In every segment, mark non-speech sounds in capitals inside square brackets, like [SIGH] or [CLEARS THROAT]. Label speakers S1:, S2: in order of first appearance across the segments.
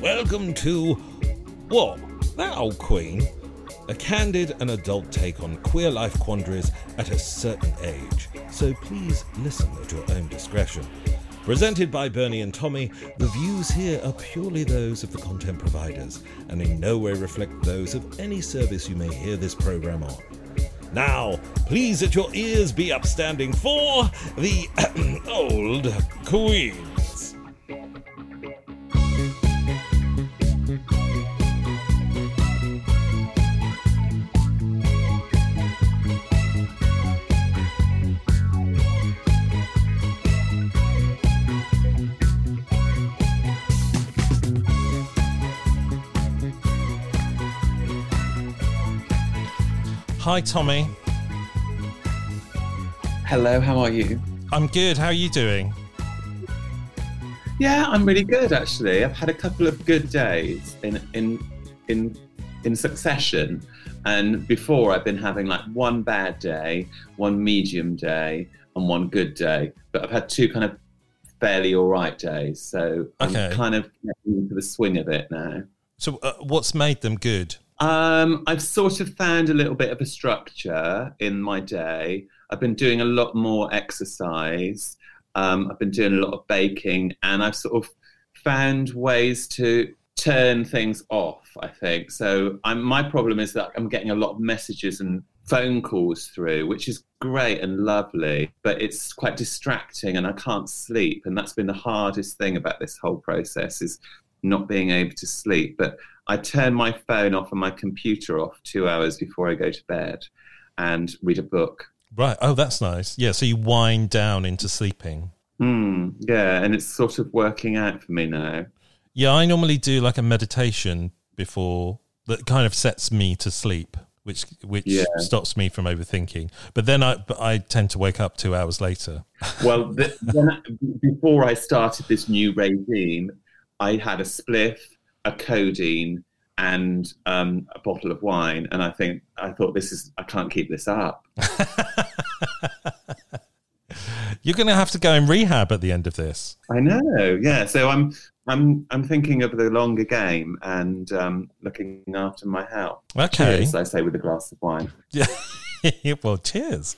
S1: Welcome to What? That Old Queen? A candid and adult take on queer life quandaries at a certain age. So please listen at your own discretion. Presented by Bernie and Tommy, the views here are purely those of the content providers and in no way reflect those of any service you may hear this program on. Now, please let your ears be upstanding for the [CLEARS THROAT] Old Queens.
S2: Hi, Tommy.
S3: Hello, how are you?
S2: I'm good. How are you doing?
S3: Yeah, I'm really good actually. I've had a couple of good days in in in in succession. And before I've been having like one bad day, one medium day, and one good day. But I've had two kind of fairly all right days. So
S2: Okay.
S3: I'm kind of getting into the swing of it now.
S2: So, uh, what's made them good?
S3: Um, I've sort of found a little bit of a structure in my day. I've been doing a lot more exercise. Um, I've been doing a lot of baking, and I've sort of found ways to turn things off. I think so. I'm, my problem is that I'm getting a lot of messages and phone calls through, which is great and lovely, but it's quite distracting, and I can't sleep. And that's been the hardest thing about this whole process is not being able to sleep. But I turn my phone off and my computer off two hours before I go to bed and read a book.
S2: Right. Oh, that's nice. Yeah. So you wind down into sleeping.
S3: Hmm. yeah, and it's sort of working out for me now.
S2: Yeah, I normally do like a meditation before that kind of sets me to sleep, which which
S3: Yeah.
S2: stops me from overthinking. But then I but I tend to wake up two hours later. [LAUGHS]
S3: Well, the, I, before I started this new regime, I had a spliff, a codeine, and um, a bottle of wine, and I think I thought this is I can't keep this up. [LAUGHS]
S2: You're going to have to go in rehab at the end of this.
S3: I know, yeah. So I'm I'm I'm thinking of the longer game and um, looking after my health.
S2: Okay.
S3: Cheers, I say with a glass of wine.
S2: Yeah. [LAUGHS] well, cheers.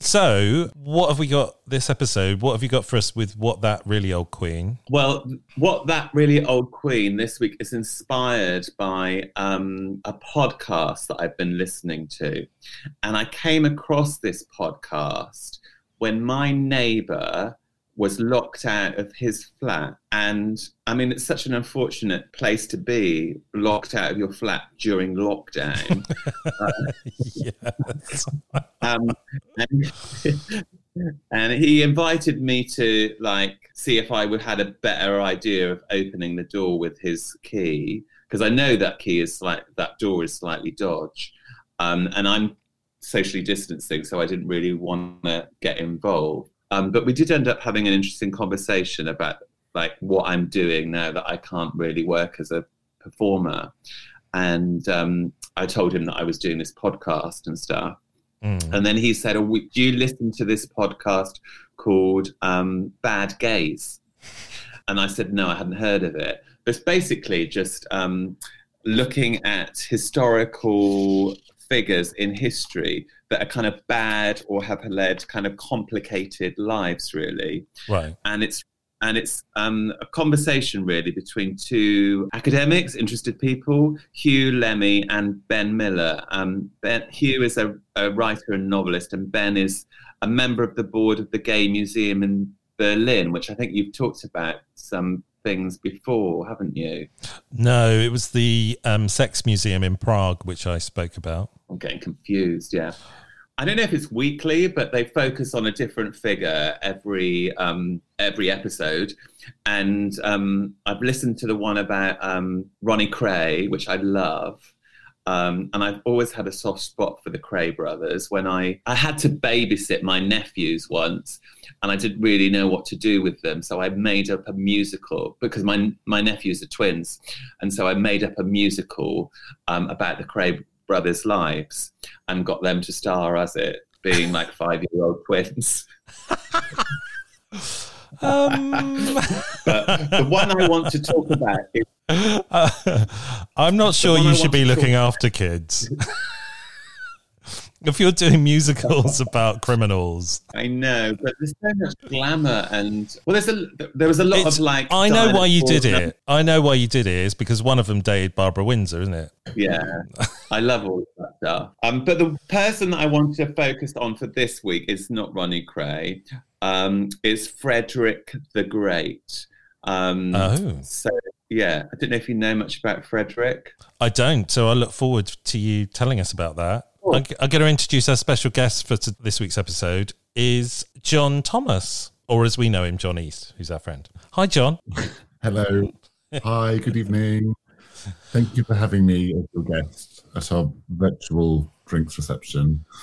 S2: So, what have we got this episode? What have you got for us with what that really old queen?
S3: Well, what that really old queen this week is inspired by um, a podcast that I've been listening to. And I came across this podcast when my neighbor was locked out of his flat. And I mean, it's such an unfortunate place to be locked out of your flat during lockdown. [LAUGHS]
S2: yes.
S3: um, and, [LAUGHS] and he invited me to like see if I would had a better idea of opening the door with his key because I know that key is like that door is slightly dodge, um, and I'm socially distancing, so I didn't really want to get involved. Um, but we did end up having an interesting conversation about like what I'm doing now that I can't really work as a performer, and um, I told him that I was doing this podcast and stuff.
S2: Mm.
S3: And then he said, oh, "Do you listen to this podcast called um, Bad Gays?" And I said, "No, I hadn't heard of it." But it's basically just um, looking at historical figures in history that are kind of bad or have led kind of complicated lives, really
S2: Right.
S3: and it's and it's um, a conversation really between two academics, interested people, Huw Lemmey and Ben Miller. Um, ben, Hugh is a, a writer and novelist, and Ben is a member of the board of the Gay Museum in Berlin, which I think you've talked about some things before, haven't you?
S2: No, it was the um, Sex Museum in Prague, which I spoke about.
S3: I'm getting confused, yeah. I don't know if it's weekly, but they focus on a different figure every um, every episode. And um, I've listened to the one about um, Ronnie Kray, which I love. Um, and I've always had a soft spot for the Kray brothers. When I, I had to babysit my nephews once, and I didn't really know what to do with them, so I made up a musical because my my nephews are twins, and so I made up a musical um, about the Kray brothers' lives and got them to star as it, being like five year old [LAUGHS] twins.
S2: Um,
S3: but the one I want to talk about is.
S2: Uh, [LAUGHS] I'm not sure you
S3: I
S2: should be looking after kids. [LAUGHS] if you're doing musicals about criminals,
S3: I know, but there's so much glamour and well, there's a there was a lot
S2: it's-
S3: of like.
S2: I know why you did it. I know why you did it is because one of them dated Barbara Windsor, isn't it?
S3: Yeah, I love all of that stuff. Um, but the person that I want to focus on for this week is not Ronnie Kray. Um, it's Frederick the Great. Um,
S2: Oh.
S3: so yeah, I don't know if you know much about Frederick.
S2: I don't, so I look forward to you telling us about that.
S3: Cool.
S2: I'm, I'm going to introduce our special guest for t- this week's episode is John Thomas, or as we know him, John East, who's our friend. Hi, John. [LAUGHS]
S4: Hello. Hi, good evening. Thank you for having me as your guest at our virtual drinks reception. [LAUGHS]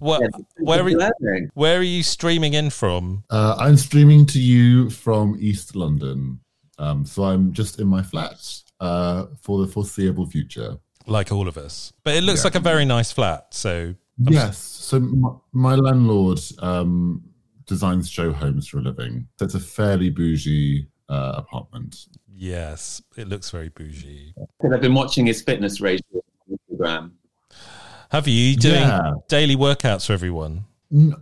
S2: Well,
S3: Yeah,
S2: where, are,
S3: learning.
S2: where are you streaming in from?
S4: Uh, I'm streaming to you from East London. Um, so I'm just in my flat uh, for the foreseeable future.
S2: Like all of us. But it looks
S4: Yeah.
S2: like a very nice flat. So,
S4: Yes. So my, my landlord um, designs show homes for a living. So it's a fairly bougie uh, apartment.
S2: yes, it looks very bougie.
S3: Because I've been watching his fitness regime on Instagram.
S2: Have you You doing
S4: Yeah.
S2: daily workouts for everyone?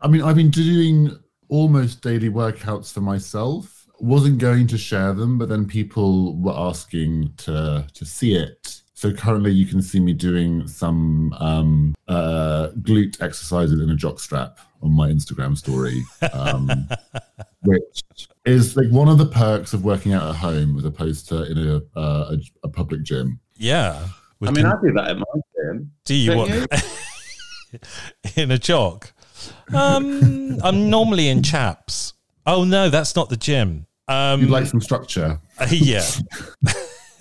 S4: I mean, I've been doing almost daily workouts for myself. Wasn't going to share them, but then people were asking to to see it. So currently, you can see me doing some um, uh, glute exercises in a jock strap on my Instagram story, um, [LAUGHS] which is like one of the perks of working out at home as opposed to in a uh, a, a public gym.
S2: Yeah.
S3: I mean, I do that in my gym.
S2: Do you
S3: Don't
S2: want [LAUGHS] in a jog? Um, I'm normally in chaps. Oh no, that's not the gym. Um,
S4: You'd like some structure. [LAUGHS]
S2: yeah.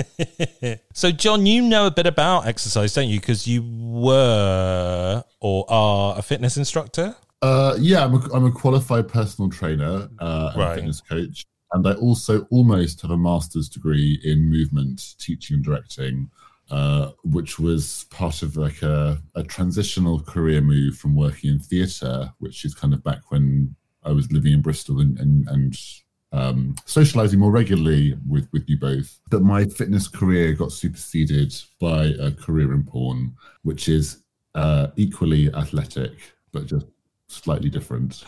S2: [LAUGHS] so, John, you know a bit about exercise, don't you? Because you were or are a fitness instructor.
S4: Uh, yeah, I'm a, I'm a qualified personal trainer uh, and
S2: Right.
S4: fitness coach, and I also almost have a master's degree in movement teaching and directing, uh, which was part of like a, a transitional career move from working in theatre, which is kind of back when I was living in Bristol and and, and um, socializing more regularly with with you both. But my fitness career got superseded by a career in porn, which is uh, equally athletic, but just slightly different.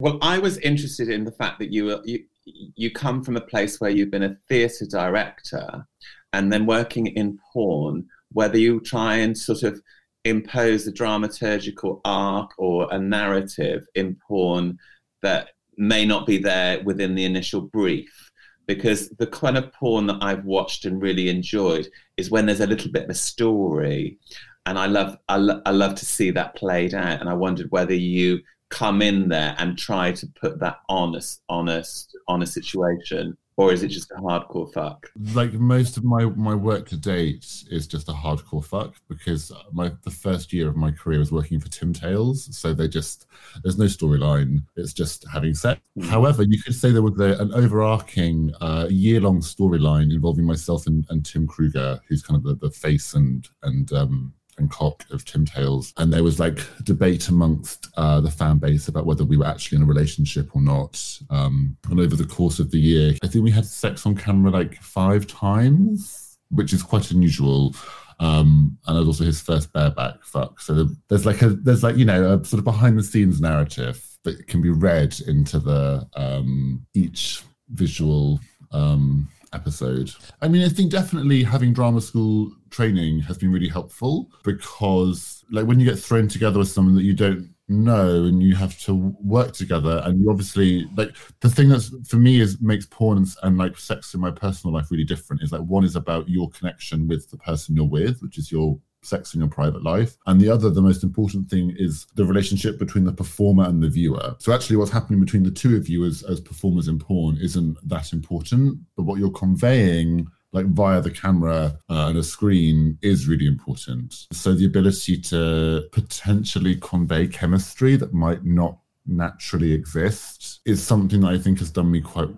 S3: Well, I was interested in the fact that you were, you you come from a place where you've been a theatre director, and then working in porn. Whether you try and sort of impose a dramaturgical arc or a narrative in porn that may not be there within the initial brief. Because the kind of porn that I've watched and really enjoyed is when there's a little bit of a story, and I love I, lo- I love to see that played out. And I wondered whether you come in there and try to put that honest, honest, on a situation, or is it just a hardcore fuck?
S4: Like most of my my work to date is just a hardcore fuck because my the first year of my career was working for Tim Tales, so they just there's no storyline. It's just having sex.
S3: Mm.
S4: However, you could say there was a, an overarching uh, year long storyline involving myself and, and Tim Kruger, who's kind of the, the face and and um, and cock of Tim Tales. And there was like debate amongst uh, the fan base about whether we were actually in a relationship or not. Um, and over the course of the year, I think we had sex on camera like five times, which is quite unusual. Um, and it was also his first bareback fuck. So there's like a there's like you know a sort of behind the scenes narrative that can be read into the um, each visual um, episode. I mean, I think definitely having drama school training has been really helpful because, like, when you get thrown together with someone that you don't know and you have to work together, and you obviously like the thing that's for me is makes porn and, and like sex in my personal life really different is like one is about your connection with the person you're with, which is your sex in your private life. And the other, the most important thing is the relationship between the performer and the viewer. So actually what's happening between the two of you as, as performers in porn isn't that important, but what you're conveying like via the camera uh, and a screen is really important. So the ability to potentially convey chemistry that might not naturally exist is something that I think has done me quite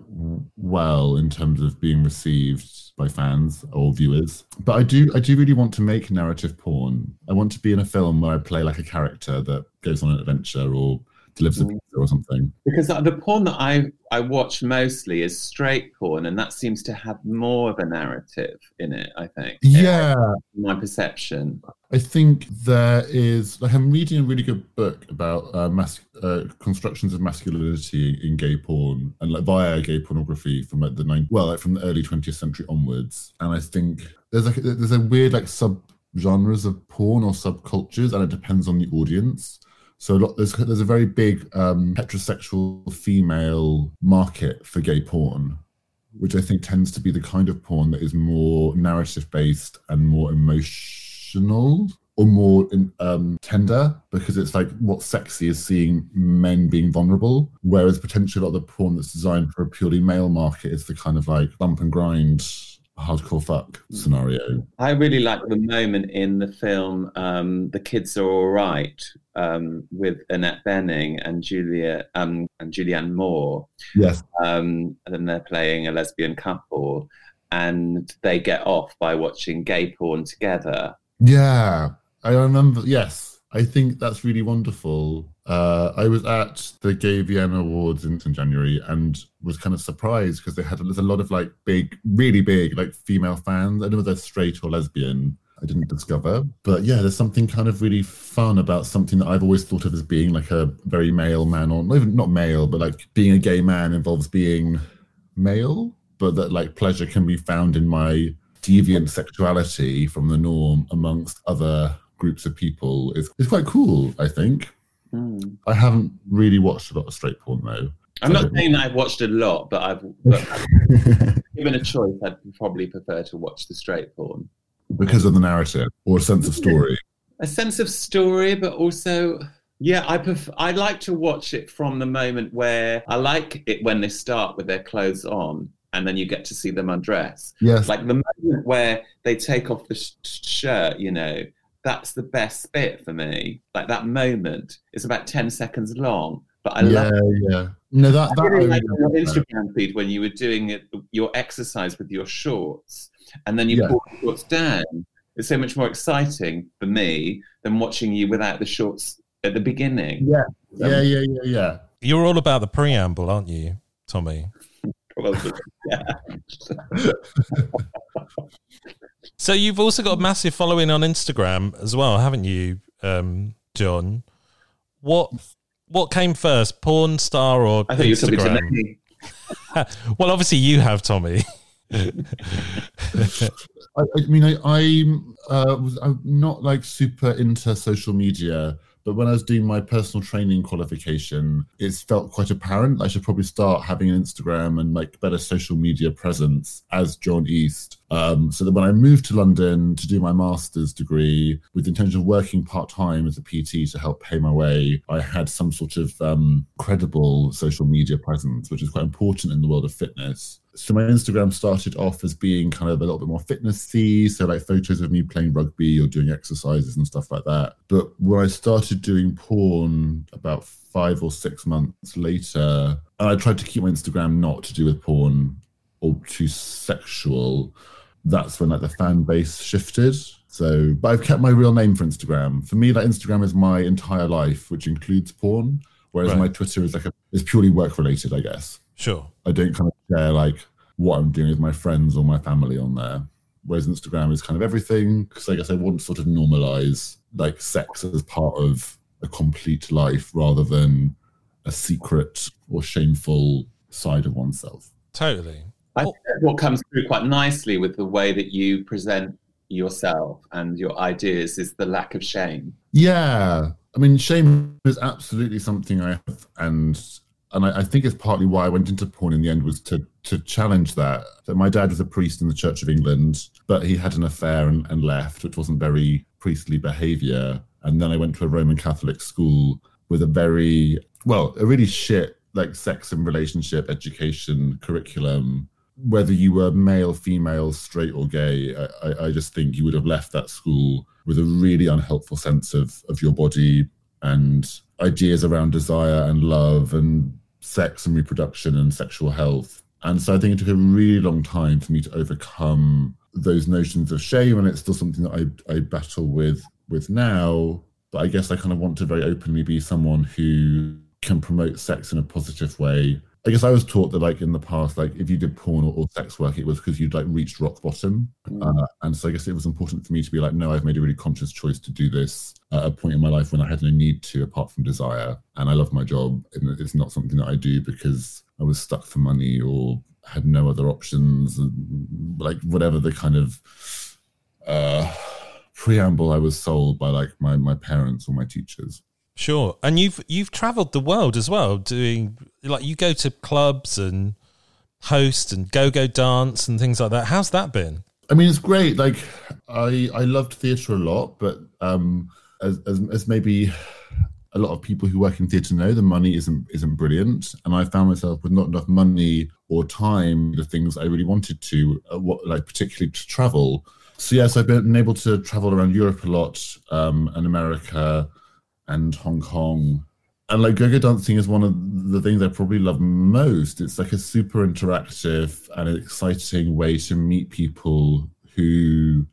S4: well in terms of being received by fans or viewers. But I do I do really want to make narrative porn. I want to be in a film where I play like a character that goes on an adventure or delivers a mm. Or something.
S3: Because the porn that I I watch mostly is straight porn, and that seems to have more of a narrative in it. I think.
S4: Yeah,
S3: my perception.
S4: I think there is like I'm reading a really good book about uh, mas- uh, constructions of masculinity in gay porn and like via gay pornography from like the nine well like from the early 20th century onwards, and I think there's like there's a weird like sub genres of porn or subcultures, and it depends on the audience. So lot, there's there's a very big um, heterosexual female market for gay porn, which I think tends to be the kind of porn that is more narrative based and more emotional or more um, tender because it's like what's sexy is seeing men being vulnerable, whereas potentially a lot of the porn that's designed for a purely male market is the kind of like bump and grind hardcore fuck scenario.
S3: I really like the moment in the film um, "The Kids Are All Right" um, with Annette Bening and Julia um, and Julianne Moore.
S4: Yes,
S3: um, and then they're playing a lesbian couple, and they get off by watching gay porn together.
S4: Yeah, I remember. Yes, I think that's really wonderful. Uh, I was at the GayVN Awards in, January and was kind of surprised because they had there's a lot of like big, really big like female fans. I don't know whether they're straight or lesbian. I didn't discover, but yeah, there's something kind of really fun about something that I've always thought of as being like a very male man, or not even not male, but like being a gay man involves being male, but that like pleasure can be found in my deviant sexuality from the norm amongst other groups of people is, is quite cool, I think. Mm. I haven't really watched a lot of straight porn though.
S3: I'm not saying that I've watched a lot, but I've but [LAUGHS] given a choice, I'd probably prefer to watch the straight porn
S4: because of the narrative or a sense of story.
S3: A sense of story, but also, yeah, I prefer, I like to watch it from the moment where I like it when they start with their clothes on, and then you get to see them undress.
S4: Yes,
S3: like the moment where they take off the sh- shirt, you know, that's the best bit for me. Like that moment is about 10 seconds long, but I
S4: yeah,
S3: love
S4: Yeah, No, that, that
S3: I really like your Instagram feed when you were doing it, your exercise with your shorts and then you yeah. pull the shorts down. It's so much more exciting for me than watching you without the shorts at the beginning.
S4: Yeah. Um, yeah, yeah, yeah, yeah.
S2: You're all about the preamble, aren't you, Tommy? [LAUGHS]
S3: Probably. Yeah. [LAUGHS] [LAUGHS]
S2: So you've also got a massive following on Instagram as well, haven't you, um, John? What what came first, porn star or I Instagram? [LAUGHS] well, obviously you have, Tommy. [LAUGHS]
S4: I, I, mean, I, I'm uh, I'm not like super into social media but when I was doing my personal training qualification, it felt quite apparent I should probably start having an Instagram and like better social media presence as John East. Um, so that when I moved to London to do my master's degree with the intention of working part time as a PT to help pay my way, I had some sort of um, credible social media presence, which is quite important in the world of fitness so my Instagram started off as being kind of a little bit more fitnessy, so like photos of me playing rugby or doing exercises and stuff like that. But when I started doing porn about five or six months later, and I tried to keep my Instagram not to do with porn or too sexual, that's when like the fan base shifted. So, but I've kept my real name for Instagram. For me, like Instagram is my entire life, which includes porn, whereas right. my Twitter is like a, is purely work related, I guess.
S2: Sure.
S4: I don't kind of share like what I'm doing with my friends or my family on there. Whereas Instagram is kind of everything because I guess I want to sort of normalize like sex as part of a complete life rather than a secret or shameful side of oneself.
S2: Totally.
S3: I think what comes through quite nicely with the way that you present yourself and your ideas is the lack of shame.
S4: Yeah. I mean, shame is absolutely something I have, and and I, I, think it's partly why I went into porn in the end was to to challenge that. That my dad was a priest in the Church of England, but he had an affair and, and left, which wasn't very priestly behavior. And then I went to a Roman Catholic school with a very, well, a really shit like sex and relationship education curriculum. Whether you were male, female, straight, or gay, I, I just think you would have left that school with a really unhelpful sense of, of your body and ideas around desire and love and sex and reproduction and sexual health. And so I think it took a really long time for me to overcome those notions of shame, and it's still something that I, I battle with with now. But I guess I kind of want to very openly be someone who can promote sex in a positive way I guess I was taught that, like in the past, like if you did porn or, or sex work, it was because you'd like reached rock bottom. Mm. Uh, and so I guess it was important for me to be like, no, I've made a really conscious choice to do this at a point in my life when I had no need to, apart from desire. And I love my job, and it's not something that I do because I was stuck for money or had no other options, like whatever the kind of uh, preamble I was sold by like my my parents or my teachers.
S2: Sure, and you've you've travelled the world as well, doing like you go to clubs and host and go go dance and things like that. How's that been?
S4: I mean, it's great. Like I I loved theatre a lot, but um, as, as as maybe a lot of people who work in theatre know, the money isn't isn't brilliant, and I found myself with not enough money or time the things I really wanted to, uh, what like particularly to travel. So yes, I've been able to travel around Europe a lot um, and America and Hong Kong. And like go-go dancing is one of the things I probably love most. It's like a super interactive and exciting way to meet people who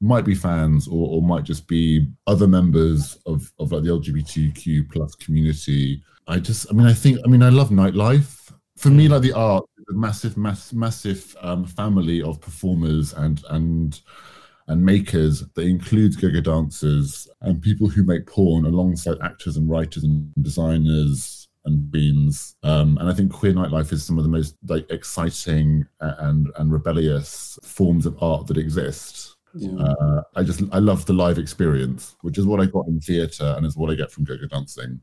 S4: might be fans or, or might just be other members of, of like the LGBTQ plus community. I just, I mean, I think, I mean, I love nightlife. For me, like the art, a massive, mass, massive um, family of performers and and and makers that includes go-go dancers and people who make porn alongside actors and writers and designers and beans. Um, and I think queer nightlife is some of the most like exciting and and rebellious forms of art that exist. Yeah. Uh, I just I love the live experience, which is what I got in theatre and is what I get from go-go dancing.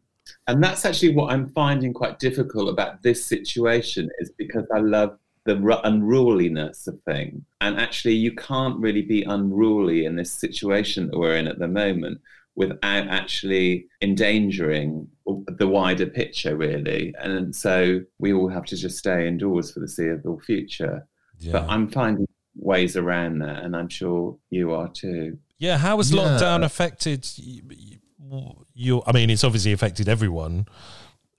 S3: And that's actually what I'm finding quite difficult about this situation is because I love the unruliness of things. And actually, you can't really be unruly in this situation that we're in at the moment without actually endangering the wider picture, really. And so we all have to just stay indoors for the foreseeable future. Yeah. But I'm finding ways around that, and I'm sure you are too.
S2: Yeah, how has yeah. lockdown affected you? I mean, it's obviously affected everyone.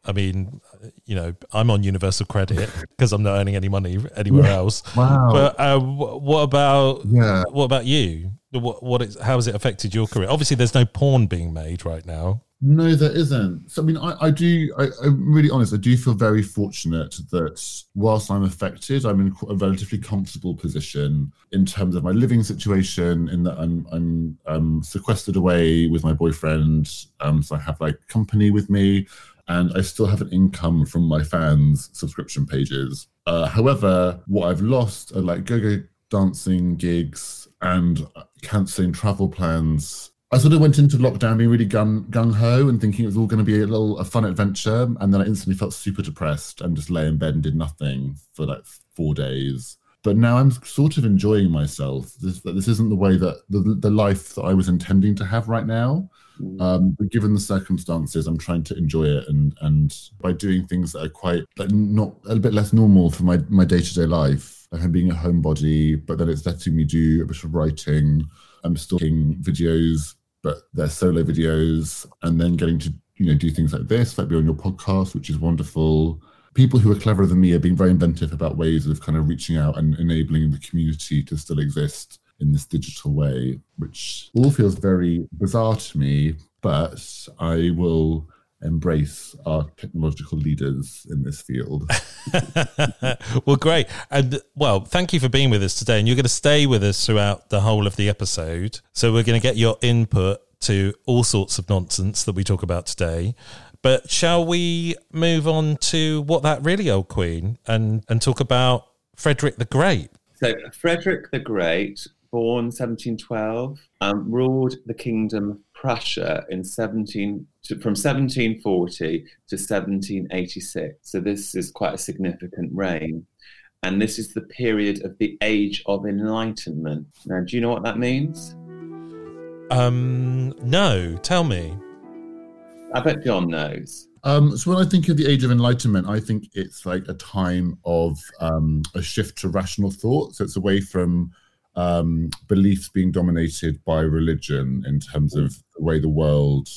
S2: I mean, you know, I'm on universal credit [LAUGHS] because I'm not earning any money anywhere else.
S4: Wow.
S2: But uh, what about yeah. what about you? What what is, how has it affected your career? Obviously, there's no porn being made right now.
S4: No, there isn't. So, I mean, I, I do, I, am really honest, I do feel very fortunate that whilst I'm affected, I'm in a relatively comfortable position in terms of my living situation, in that I'm, I'm um, sequestered away with my boyfriend. Um, so I have like company with me and I still have an income from my fans' subscription pages. Uh, however, what I've lost are like go-go dancing gigs and cancelling travel plans. I sort of went into lockdown being really gung ho and thinking it was all going to be a little a fun adventure, and then I instantly felt super depressed and just lay in bed and did nothing for like four days. But now I'm sort of enjoying myself. This this isn't the way that the the life that I was intending to have right now. Um, but given the circumstances, I'm trying to enjoy it, and and by doing things that are quite like not a bit less normal for my my day to day life. Like I'm being a homebody, but then it's letting me do a bit of writing. I'm still doing videos, but they're solo videos, and then getting to you know do things like this, like be on your podcast, which is wonderful. People who are cleverer than me are being very inventive about ways of kind of reaching out and enabling the community to still exist in this digital way, which all feels very bizarre to me, but I will embrace our technological leaders in this field. [LAUGHS]
S2: well, great. And well, thank you for being with us today. And you're going to stay with us throughout the whole of the episode. So we're going to get your input to all sorts of nonsense that we talk about today. But shall we move on to what that really old queen and, and talk about Frederick the Great?
S3: So, Frederick the Great born 1712, um, ruled the kingdom of Prussia in 17 to, from 1740 to 1786. So this is quite a significant reign. And this is the period of the Age of Enlightenment. Now, do you know what that means?
S2: Um, no, tell me.
S3: I bet John knows.
S4: Um, so when I think of the Age of Enlightenment, I think it's like a time of um, a shift to rational thought. So it's away from um, beliefs being dominated by religion in terms of the way the world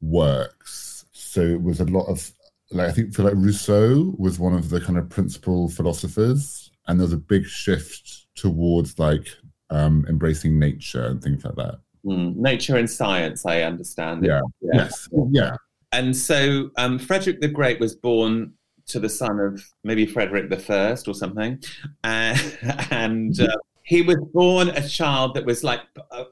S4: works. So it was a lot of like I think for like Rousseau was one of the kind of principal philosophers, and there's a big shift towards like um, embracing nature and things like that.
S3: Mm, nature and science, I understand.
S4: Yeah. yeah. Yes. Yeah.
S3: And so um, Frederick the Great was born to the son of maybe Frederick the First or something, uh, [LAUGHS] and uh, he was born a child that was like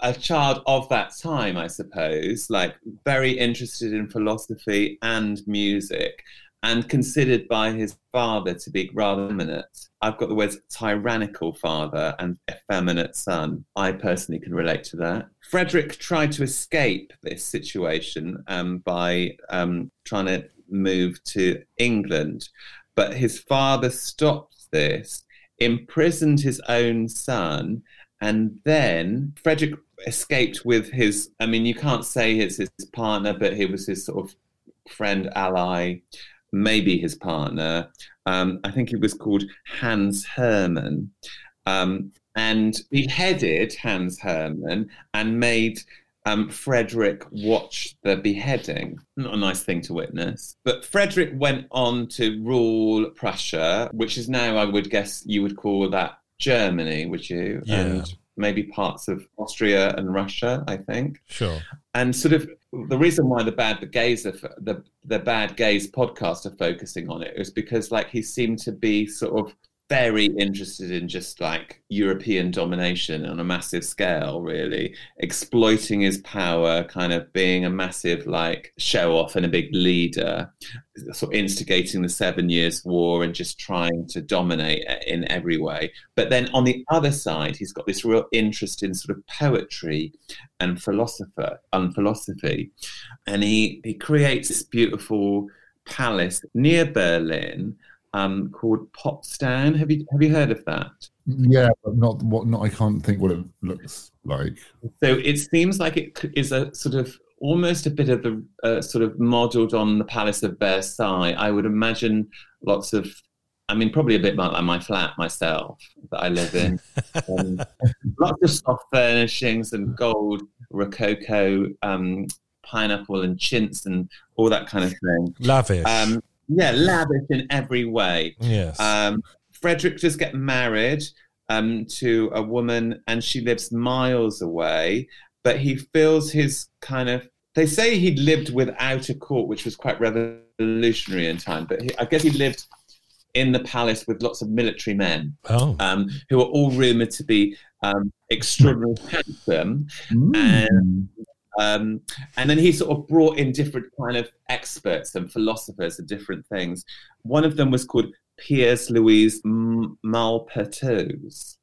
S3: a, child of that time, I suppose, like very interested in philosophy and music, and considered by his father to be rather effeminate. I've got the words tyrannical father and effeminate son. I personally can relate to that. Frederick tried to escape this situation um, by um, trying to move to England, but his father stopped this imprisoned his own son, and then Frederick escaped with his. I mean, you can't say it's his partner, but he was his sort of friend, ally, maybe his partner. Um, I think he was called Hans Hermann. Um, and beheaded Hans Hermann and made um, Frederick watched the beheading. Not a nice thing to witness. But Frederick went on to rule Prussia, which is now, I would guess, you would call that Germany, would you?
S2: Yeah.
S3: And maybe parts of Austria and Russia, I think.
S2: Sure.
S3: And sort of the reason why the bad gays are, the the bad gays podcast are focusing on it is because like he seemed to be sort of very interested in just like European domination on a massive scale, really. Exploiting his power, kind of being a massive like show off and a big leader, sort of instigating the Seven Years' War and just trying to dominate in every way. But then on the other side, he's got this real interest in sort of poetry and philosopher and philosophy, and he he creates this beautiful palace near Berlin um, called Potsdam. Have you have you heard of that?
S4: Yeah, but not what. Not I can't think what it looks like.
S3: So it seems like it is a sort of almost a bit of the uh, sort of modelled on the Palace of Versailles. I would imagine lots of. I mean, probably a bit like my flat myself that I live in. [LAUGHS] um, lots of soft furnishings and gold rococo um, pineapple and chintz and all that kind of thing.
S2: Lavish.
S3: Um, yeah, lavish in every way.
S2: Yes.
S3: Um, Frederick just get married um, to a woman, and she lives miles away. But he feels his kind of. They say he lived without a court, which was quite revolutionary in time. But he, I guess he lived in the palace with lots of military men,
S2: oh.
S3: um, who are all rumored to be um, extraordinarily handsome mm. and um, and then he sort of brought in different kind of experts and philosophers and different things. One of them was called Piers Louis Maupertuis,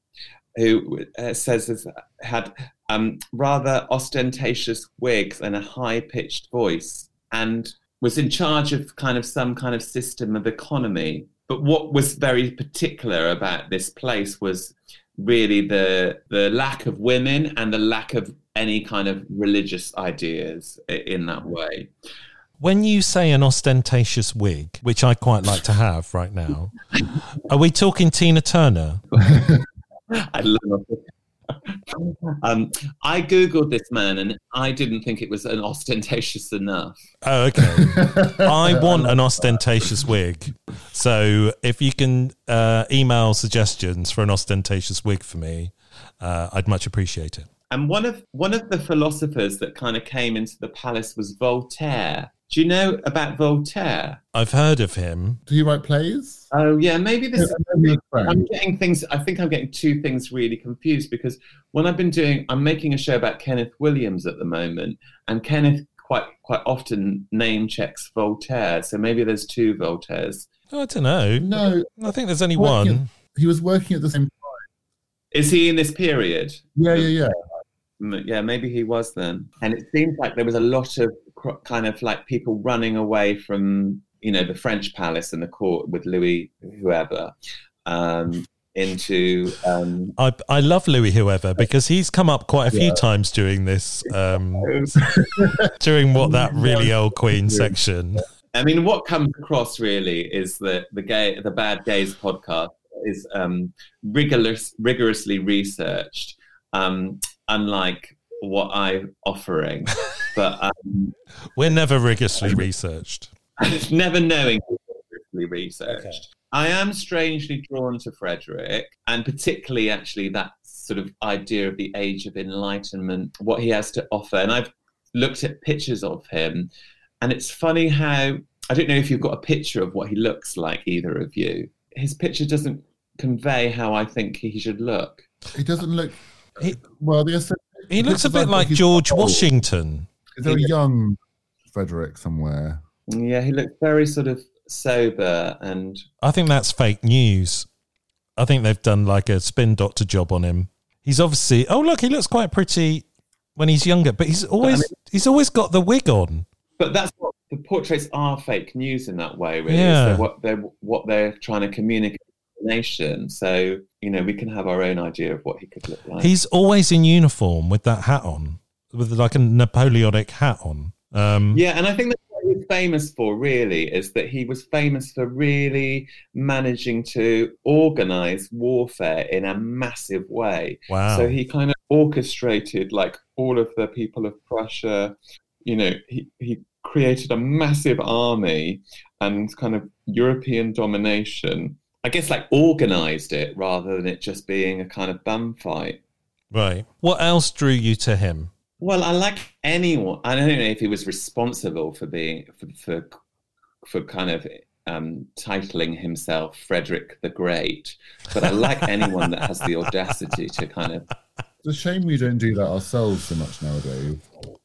S3: who uh, says has had um, rather ostentatious wigs and a high-pitched voice, and was in charge of kind of some kind of system of economy. But what was very particular about this place was really the the lack of women and the lack of any kind of religious ideas in that way.
S2: When you say an ostentatious wig, which I quite like to have right now, are we talking Tina Turner? [LAUGHS]
S3: I love it. Um, I googled this man and I didn't think it was an ostentatious enough.
S2: Oh, okay. [LAUGHS] I want an ostentatious wig. So if you can uh, email suggestions for an ostentatious wig for me, uh, I'd much appreciate it.
S3: And one of one of the philosophers that kind of came into the palace was Voltaire. Do you know about Voltaire?
S2: I've heard of him.
S4: Do you write plays?
S3: Oh yeah, maybe this. Yeah, I'm getting things. I think I'm getting two things really confused because when I've been doing, I'm making a show about Kenneth Williams at the moment, and Kenneth quite quite often name checks Voltaire. So maybe there's two Voltaires.
S2: Oh, I don't know.
S4: No,
S2: I think there's only one.
S4: He was working at the same time.
S3: Is he in this period?
S4: Yeah, yeah, yeah
S3: yeah, maybe he was then. And it seems like there was a lot of kind of like people running away from, you know, the French palace and the court with Louis, whoever. Um, into. Um,
S2: I I love Louis Whoever because he's come up quite a few yeah. times during this um, [LAUGHS] during what that really old Queen section.
S3: I mean, what comes across really is that the gay, the Bad Gays podcast is um, rigorous, rigorously researched, um, unlike what I'm offering. But um, [LAUGHS]
S2: we're never rigorously researched. [LAUGHS]
S3: never knowing rigorously researched. Okay. I am strangely drawn to Frederick, and particularly actually that sort of idea of the age of enlightenment, what he has to offer. And I've looked at pictures of him, and it's funny how I don't know if you've got a picture of what he looks like, either of you. His picture doesn't convey how I think he should look.
S4: He doesn't look. He, well, the
S2: he looks a bit like, like George old. Washington.
S4: Is there a young Frederick somewhere?
S3: Yeah, he looks very sort of sober and.
S2: I think that's fake news. I think they've done like a spin doctor job on him. He's obviously. Oh look, he looks quite pretty when he's younger, but he's always I mean, he's always got the wig on.
S3: But that's what the portraits are fake news in that way, really. Yeah. They're what they're what they're trying to communicate to the nation. So you know, we can have our own idea of what he could look like.
S2: He's always in uniform with that hat on, with like a Napoleonic hat on. Um,
S3: yeah, and I think that's what he's famous for. Really, is that he was famous for really managing to organize warfare in a massive way.
S2: Wow!
S3: So he kind of orchestrated like all of the people of Prussia. You know, he he created a massive army and kind of European domination. I guess like organized it rather than it just being a kind of bum fight.
S2: Right. What else drew you to him?
S3: Well, I like anyone. I don't know if he was responsible for being for for, for kind of um, titling himself Frederick the Great, but I like anyone that has the audacity to kind of.
S4: It's a shame we don't do that ourselves so much nowadays.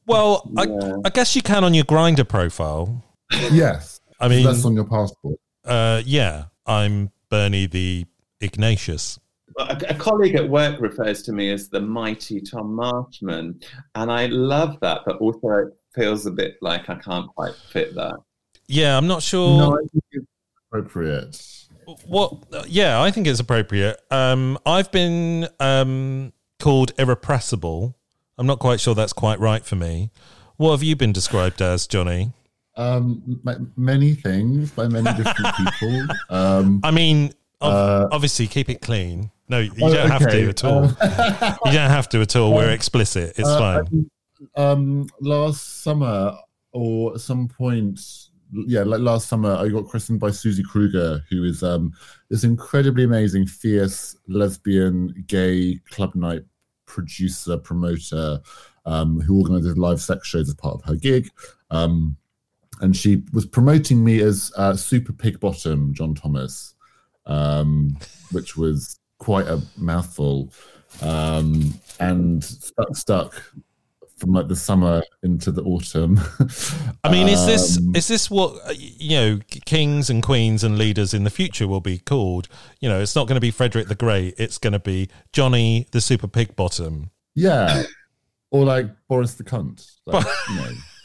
S2: Well, yeah. I, I, guess you can on your Grindr profile.
S4: Yes,
S2: I mean
S4: that's on your passport.
S2: Uh, yeah, I'm Bernie the Ignatius
S3: a, a, colleague at work refers to me as the mighty Tom Marchman, and I love that, but also it feels a bit like I can't quite fit that.
S2: Yeah, I'm not sure.
S4: No, I think it's appropriate.
S2: What? Yeah, I think it's appropriate. Um, I've been um, called irrepressible. I'm not quite sure that's quite right for me. What have you been described as, Johnny?
S4: Um, many things by many different [LAUGHS] people. Um,
S2: I mean, uh, obviously, keep it clean. No, you oh, don't okay. have to at all. Um, [LAUGHS] you don't have to at all. We're explicit. It's uh, fine.
S4: Um, last summer or some point, yeah, like last summer, I got christened by Susie Kruger, who is um, this incredibly amazing, fierce lesbian, gay club night producer, promoter, um, who organizes live sex shows as part of her gig. Um, and she was promoting me as uh, Super Pig Bottom John Thomas, um, which was quite a mouthful, um, and stuck, stuck from like the summer into the autumn. [LAUGHS]
S2: I mean, is this um, is this what you know kings and queens and leaders in the future will be called? You know, it's not going to be Frederick the Great. It's going to be Johnny the Super Pig Bottom.
S4: Yeah, or like Boris the Cunt. Like, you
S2: know, [LAUGHS]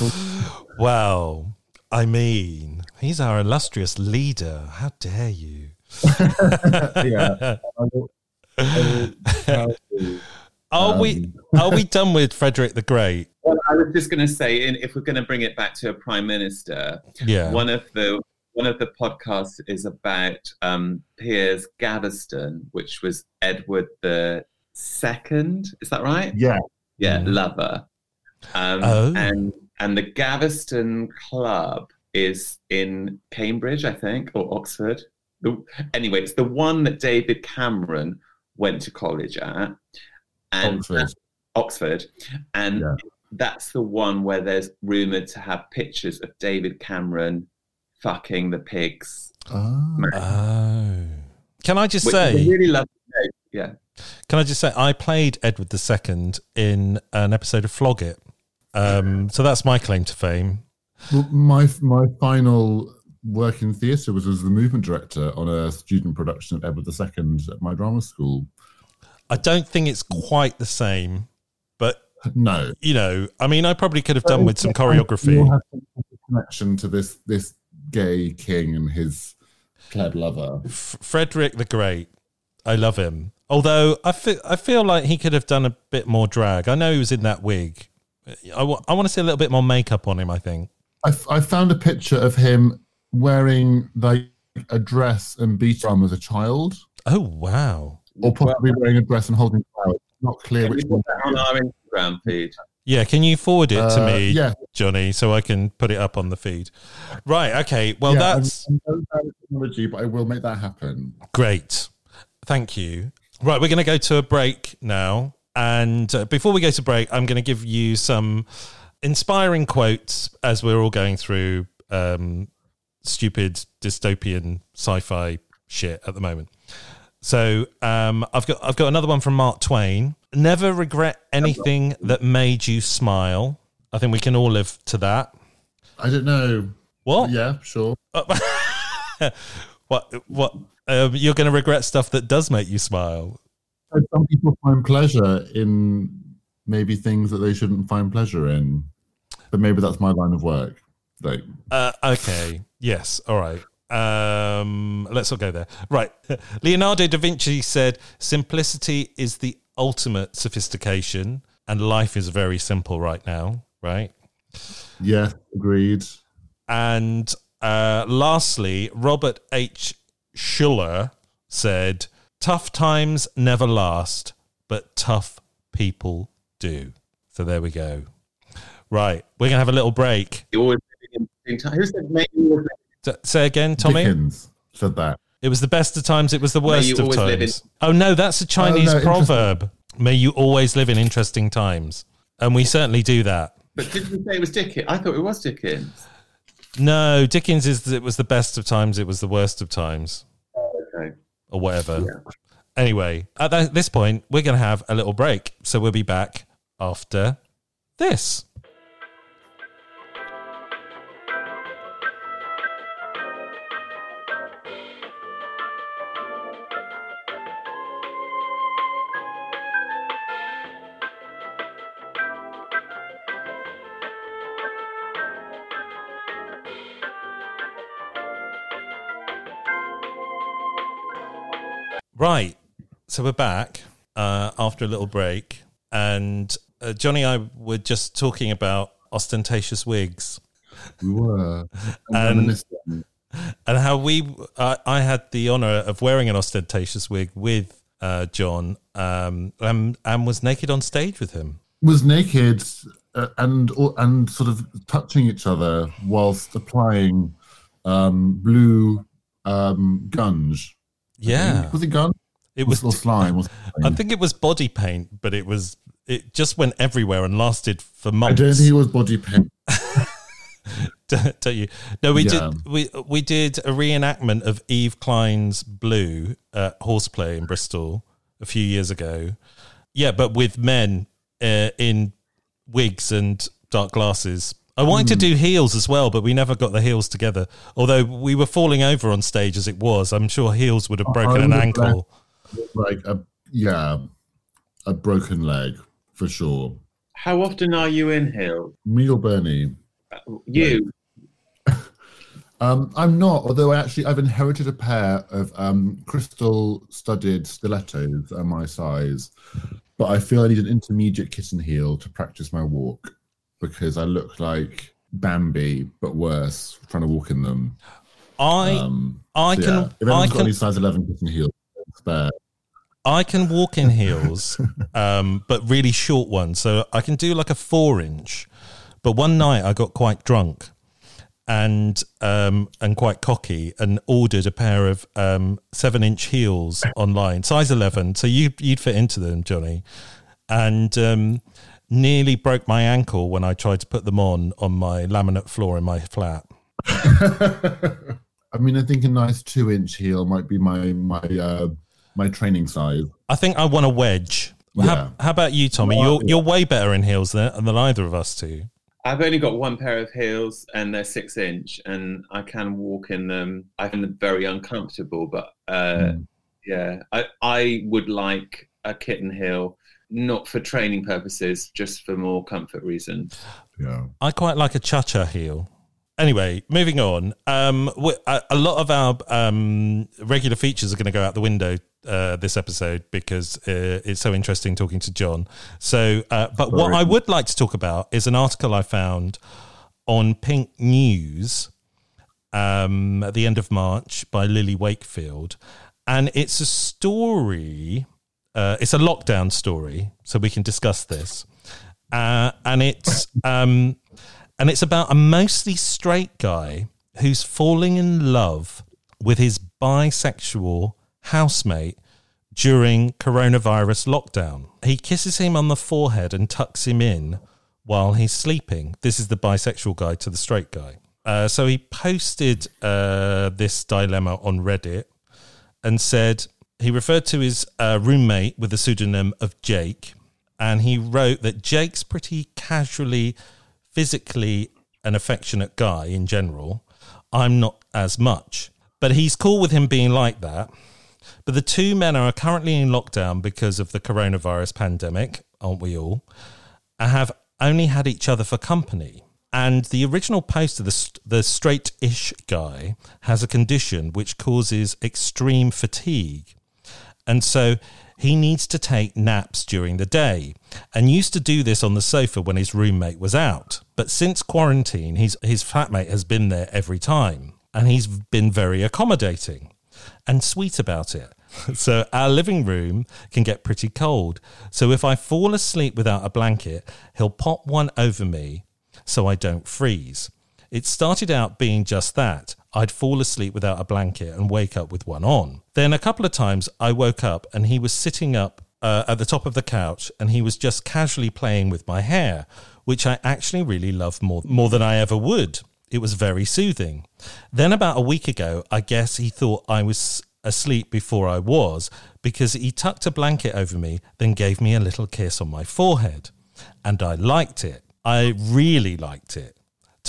S2: all- wow. I mean, he's our illustrious leader. How dare you? [LAUGHS] yeah. [LAUGHS] Are um, we are we done with Frederick the Great?
S3: Well, I was just going to say, if we're going to bring it back to a prime minister,
S2: yeah,
S3: one of the one of the podcasts is about um, Piers Gaveston, which was Edward the Second. Is that right?
S4: Yeah,
S3: yeah, mm. lover. Um, oh. and and the Gaveston Club is in Cambridge, I think, or Oxford. The, anyway, it's the one that David Cameron went to college at, and Oxford, Oxford and yeah. that's the one where there's rumored to have pictures of David Cameron fucking the pigs.
S2: Oh. oh. Can I just Which say? I
S3: really love. Yeah.
S2: Can I just say I played Edward II in an episode of Flog It. Um, so that's my claim to fame.
S4: Well, my my final work in theatre was as the movement director on a student production of Edward II at my drama school.
S2: I don't think it's quite the same, but
S4: no,
S2: you know, I mean, I probably could have done with some choreography.
S4: Have a connection to this this gay king and his Pleb lover.
S2: F- Frederick the Great. I love him. Although I feel, I feel like he could have done a bit more drag. I know he was in that wig. I, w- I want to see a little bit more makeup on him, I think.
S4: I, f- I found a picture of him wearing like a dress and beach arm as a child.
S2: Oh, wow.
S4: Or possibly wearing a dress and holding flowers. Not clear
S3: Can
S4: which one.
S3: that on our Instagram feed?
S2: Yeah, can you forward it to
S4: Uh,
S2: me,
S4: yeah.
S2: Johnny, so I can put it up on the feed? Right, okay. Well,
S4: Yeah, I'm-
S2: that's
S4: I'm very bad at technology, but I will make that happen.
S2: Great. Thank you. Right, we're going to go to a break now. And uh, before we go to break, I'm going to give you some inspiring quotes as we're all going through um, stupid dystopian sci-fi shit at the moment. So um, I've got I've got another one from Mark Twain. Never regret anything that made you smile. I think we can all live to that.
S4: I don't know.
S2: What?
S4: Yeah, sure. [LAUGHS]
S2: what? What? Um, you're going to regret stuff that does make you smile.
S4: So Some people find pleasure in maybe things that they shouldn't find pleasure in, but maybe that's my line of work. Like,
S2: Uh, okay. Yes. All right. Um, let's all go there. Right. [LAUGHS] Leonardo da Vinci said, "Simplicity is the ultimate sophistication, and life is very simple right now." Right.
S4: yeah, agreed.
S2: And uh, lastly, Robert H. Schuller said, "Tough times never last, but tough people do." So there we go. Right. We're gonna have a little break.
S3: You always living in time. Who said maybe you always
S2: S- Say again, Tommy.
S4: Dickens said that.
S2: It was the best of times. It was the worst of
S3: always live
S2: times. Oh no, that's a oh, Chinese
S4: no,
S2: proverb. May you always live in interesting times, and we certainly do that.
S3: But didn't you say it was Dickens? I thought it was Dickens.
S2: No, Dickens is it was the best of times. It was the worst of times,
S3: Okay.
S2: Or whatever.
S3: Yeah.
S2: Anyway, at that, this point, we're going to have a little break, so we'll be back after this. Right. So we're back uh, after a little break. And uh, Johnny and I were just talking about ostentatious wigs
S4: We were. And
S2: And- how we, uh, I had the honor of wearing an ostentatious wig with uh, John um, and, and was naked on stage with him.
S4: was naked uh, and and sort of touching each other whilst applying um, blue um, gunge.
S2: Yeah.
S4: was it gone?
S2: It was,
S4: slime? Or [LAUGHS]
S2: I think it was body paint, but it was, it just went everywhere and lasted for months.
S4: I don't think it was body paint. [LAUGHS] [LAUGHS]
S2: don't you? No, we
S4: Yeah.
S2: did. We we did a reenactment of Yves Klein's Blue at Horseplay in Bristol a few years ago. Yeah, but with men uh, in wigs and dark glasses. I wanted to do heels as well, but we never got the heels together. Although we were falling over on stage as it was, I'm sure heels would have broken an ankle.
S4: like a yeah, a broken leg for sure.
S3: How often are you in heels?
S4: Me or Bernie?
S3: You. [LAUGHS]
S4: Um, I'm not, although I actually I've inherited a pair of um, crystal studded stilettos at my size, but I feel I need an intermediate kitten heel to practice my walk because I look like Bambi, but worse, trying to walk in them.
S2: I
S4: Um,
S2: I
S4: so
S2: can
S4: yeah. If
S2: I can
S4: any size 11 kitten heels, spare.
S2: I can walk in [LAUGHS] heels, um, but really short ones. So I can do like a four inch. But one night I got quite drunk and um, and quite cocky and ordered a pair of um, seven inch heels online, size eleven. So you you'd fit into them, Johnny, and um, nearly broke my ankle when I tried to put them on on my laminate floor in my flat. [LAUGHS]
S4: I mean, I think a nice two inch heel might be my my uh, my training size.
S2: I think I want a wedge.
S4: Yeah.
S2: How, how about you, Tommy?
S4: Well,
S2: You're you're way better in heels than, than either of us two.
S3: I've only got one pair of heels and they're six inch and I can walk in them. I find them very uncomfortable, but uh,
S4: Mm.
S3: yeah, I, I would like a kitten heel, not for training purposes, just for more comfort reasons.
S4: Yeah.
S2: I quite like a cha-cha heel. anyway, moving on. Um, a, a lot of our um, regular features are going to go out the window uh, this episode because uh, it's so interesting talking to John. So, uh, but Sorry. what I would like to talk about is an article I found on Pink News um, at the end of March by Lily Wakefield, and it's a story. Uh, it's a lockdown story, so we can discuss this. Uh, and it's [COUGHS] um, and it's about a mostly straight guy who's falling in love with his bisexual housemate during coronavirus lockdown. He kisses him on the forehead and tucks him in while he's sleeping. This is the bisexual guy to the straight guy. Uh, so he posted uh, this dilemma on Reddit and said he referred to his uh, roommate with the pseudonym of Jake. And he wrote that Jake's pretty casually physically an affectionate guy in general. I'm not as much. But he's cool with him being like that. But the two men are currently in lockdown because of the coronavirus pandemic, aren't we all? And have only had each other for company. And the original poster, the, the straight ish guy, has a condition which causes extreme fatigue. And so he needs to take naps during the day and used to do this on the sofa when his roommate was out. But since quarantine, his, his flatmate has been there every time and he's been very accommodating and sweet about it. [LAUGHS] So our living room can get pretty cold. So if I fall asleep without a blanket, he'll pop one over me so I don't freeze. It started out being just that. I'd fall asleep without a blanket and wake up with one on. Then a couple of times I woke up and he was sitting up uh, at the top of the couch and he was just casually playing with my hair, which I actually really love more, more than I ever would. It was very soothing. Then, about a week ago, I guess he thought I was asleep before I was because he tucked a blanket over me, then gave me a little kiss on my forehead. And I liked it. I really liked it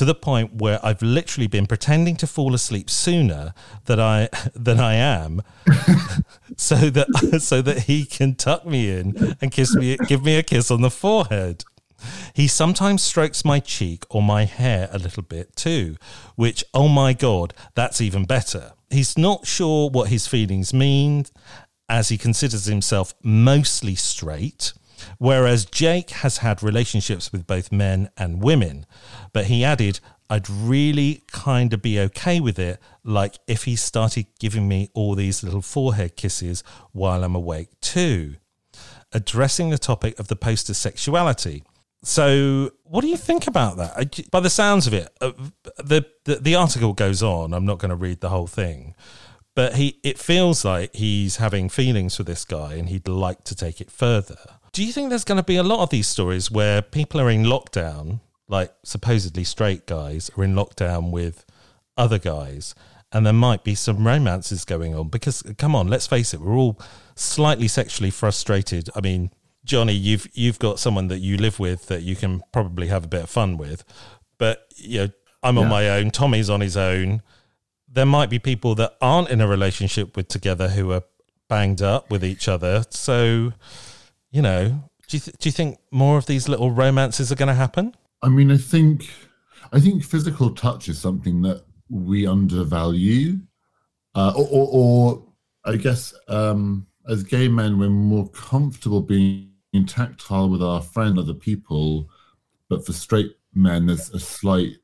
S2: to the point where I've literally been pretending to fall asleep sooner than I [LAUGHS] than I am, [LAUGHS] so that [LAUGHS] so that he can tuck me in and kiss me, give me a kiss on the forehead. He sometimes strokes my cheek or my hair a little bit too, which oh my god, that's even better. He's not sure what his feelings mean, as he considers himself mostly straight whereas Jake has had relationships with both men and women. But he added, I'd really kind of be okay with it, like if he started giving me all these little forehead kisses while I'm awake too. Addressing the topic of the poster sexuality. So, what do you think about that? By the sounds of it, uh, the, the, the article goes on. I'm not going to read the whole thing, but he it feels like he's having feelings for this guy, and he'd like to take it further. Do you think there's going to be a lot of these stories where people are in lockdown, like supposedly straight guys are in lockdown with other guys, and there might be some romances going on? Because come on, let's face it, we're all slightly sexually frustrated. I mean, Johnny, you've you've got someone that you live with that you can probably have a bit of fun with, but you know, I'm yeah. on my own. Tommy's on his own. There might be people that aren't in a relationship with together who are banged up with each other. So you know, do you, th- do you think more of these little romances are going to happen?
S4: I mean, I think I think physical touch is something that we undervalue, uh, or, or, or, I guess um, as gay men, we're more comfortable being tactile with our friend, other people, but for straight men, there's a slight